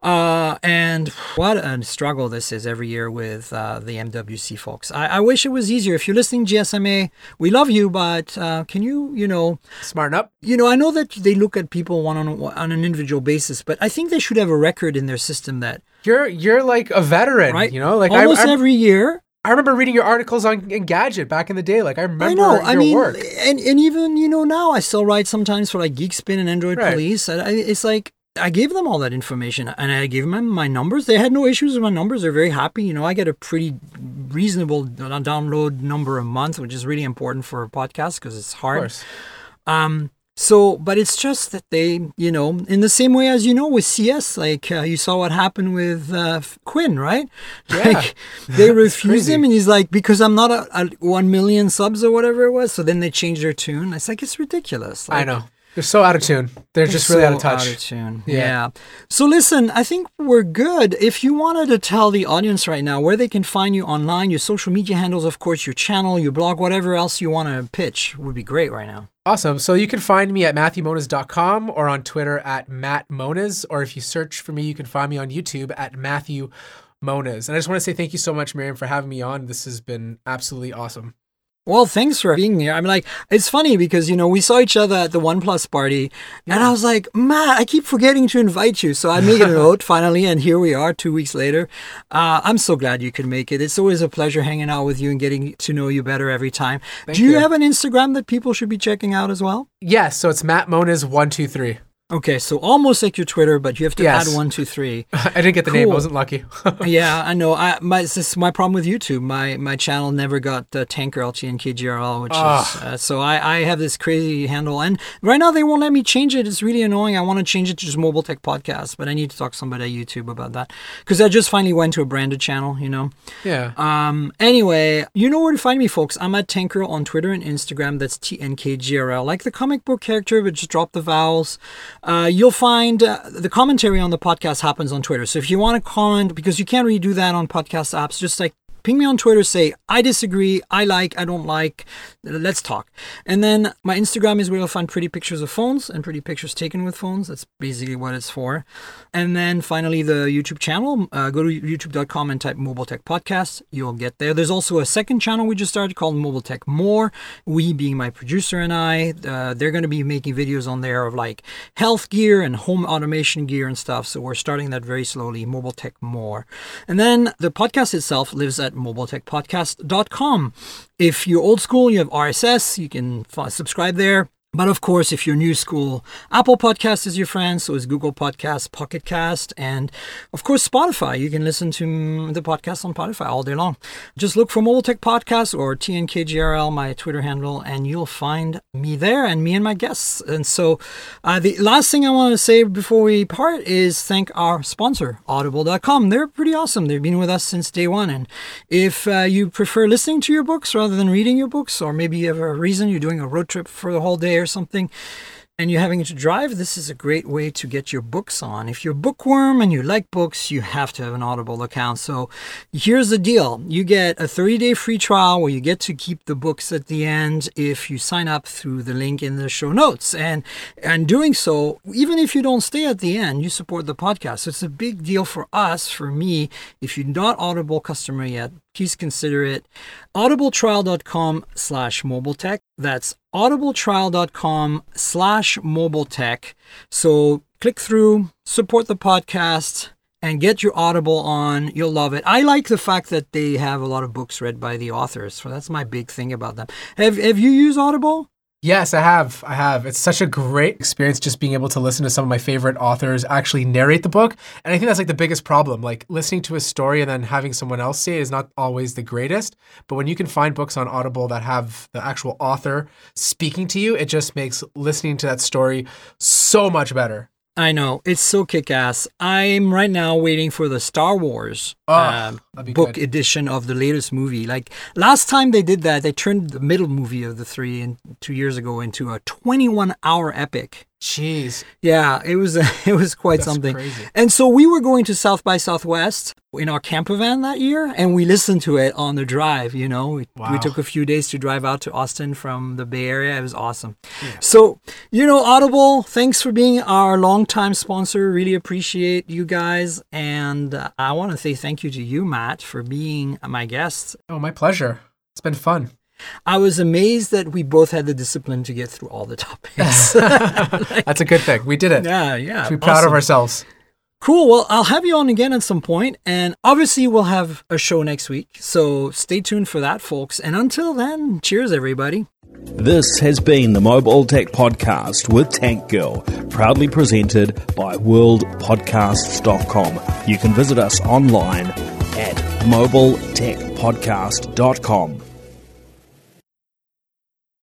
Uh, and what a struggle this is every year with uh, the MWC folks. I, I wish it was easier. If you're listening, GSMA, we love you, but uh, can you, you know, Smarten up. you know, I know that they look at people one on on an individual basis, but I think they should have a record in their system that You're you're like a veteran. right, You know, like almost I, every year. I remember reading your articles on Engadget back in the day. Like I remember I know. your I mean, work. and and even you know now I still write sometimes for like Geekspin and Android Right. Police. I, it's like I gave them all that information, and I gave them my numbers. They had no issues with my numbers. They're very happy. You know, I get a pretty reasonable download number a month, which is really important for a podcast because it's hard. Um, So, but it's just that they, you know, in the same way as you know with CES, like uh, you saw what happened with uh, Quinn, right? Yeah. Like (laughs) they refuse him, and he's like, because I'm not a, a one million subs or whatever it was. So then they changed their tune. It's like it's ridiculous. I Like, know. They're so out of tune. They're just really so out of touch. Out of tune. Yeah. Yeah. So listen, I think we're good. If you wanted to tell the audience right now where they can find you online, your social media handles, of course, your channel, your blog, whatever else you want to pitch would be great right now. Awesome. So you can find me at MatthewMoniz.com or on Twitter at MattMoniz. Or if you search for me, you can find me on YouTube at Matthew Moniz. And I just want to say thank you so much, Myriam, for having me on. This has been absolutely awesome. Well, thanks for being here. I'm like, it's funny because, you know, we saw each other at the OnePlus party, and I was like, Matt, I keep forgetting to invite you. So I made a (laughs) note finally, and here we are two weeks later. Uh, I'm so glad you could make it. It's always a pleasure hanging out with you and getting to know you better every time. Thank Do you, you. have an Instagram that people should be checking out as well? Yes. So it's Matt Moniz123. Okay, so almost like your Twitter, but you have to Yes. add one, two, three. (laughs) I didn't get the name. I wasn't lucky. (laughs) yeah, I know. I my this is my problem with YouTube. My my channel never got uh, Tanker LT and KGRL, which is Ah. uh, so I I have this crazy handle, and right now they won't let me change it. It's really annoying. I want to change it to just Mobile Tech Podcast, but I need to talk to somebody at YouTube about that because I just finally went to a branded channel. You know. yeah. Um. Anyway, you know where to find me, folks. I'm at Tankgirl on Twitter and Instagram. That's T N K G R L, like the comic book character, but just drop the vowels. Uh, you'll find uh, the commentary on the podcast happens on Twitter. So if you want to comment, because you can't really do that on podcast apps, just like ping me on Twitter, say, I disagree, I like, I don't like, let's talk. And then my Instagram is where you'll find pretty pictures of phones and pretty pictures taken with phones. That's basically what it's for. And then finally, the YouTube channel. Uh, go to youtube.com and type Mobile Tech Podcast. You'll get there. There's also a second channel we just started called Mobile Tech More. We, being my producer and I, uh, they're going to be making videos on there of like health gear and home automation gear and stuff. So we're starting that very slowly. Mobile Tech More. And then the podcast itself lives at mobiletechpodcast.com. If you're old school, you have RSS, you can subscribe there. But of course, if you're new school, Apple Podcast is your friend, so is Google Podcast, Pocket Cast, and of course Spotify. You can listen to the podcast on Spotify all day long. Just look for Mobile Tech Podcast or TNKGRL, my Twitter handle, and you'll find me there and me and my guests. And so, uh, the last thing I want to say before we part is thank our sponsor, Audible.com. They're pretty awesome. They've been with us since day one. And if uh, you prefer listening to your books rather than reading your books, or maybe you have a reason you're doing a road trip for the whole day or something, and you're having to drive, this is a great way to get your books on. If you're bookworm and you like books, you have to have an Audible account. So here's the deal you get a 30 day free trial where you get to keep the books at the end if you sign up through the link in the show notes. And, and doing so, even if you don't stay at the end, you support the podcast. So it's a big deal for us, for me. If you're not Audible customer yet, please consider it. audibletrial.com slash mobiletech. That's audibletrial.com slash mobiletech. So click through, support the podcast, and get your Audible on. You'll love it. I like the fact that they have a lot of books read by the authors. So that's my big thing about them. Have, have you used Audible? Yes, I have. I have. It's such a great experience just being able to listen to some of my favorite authors actually narrate the book. And I think that's like the biggest problem. Like listening to a story and then having someone else say it is not always the greatest. But when you can find books on Audible that have the actual author speaking to you, it just makes listening to that story so much better. I know. It's so kick ass. I'm right now waiting for the Star Wars Oh, um, book good. edition of the latest movie. Like last time they did that, they turned the middle movie of the three and two years ago into a 21 hour epic. Jeez. Yeah, it was (laughs) it was quite That's something. crazy. And so we were going to South by Southwest in our camper van that year, and we listened to it on the drive. You know, we, we took a few days to drive out to Austin from the Bay Area. It was awesome. So you know, Audible, thanks for being our longtime sponsor. Really appreciate you guys, and uh, I want to say thank you to you, Matt, for being my guest. Oh, my pleasure. It's been fun. I was amazed that we both had the discipline to get through all the topics. (laughs) That's a good thing. We did it. yeah, yeah. Be proud of ourselves. Cool. Well, I'll have you on again at some point, and obviously we'll have a show next week. So stay tuned for that, folks. And until then, cheers, everybody. This has been the Mobile Tech Podcast with Tank Girl, proudly presented by worldpodcasts.com. You can visit us online at mobiletechpodcast.com.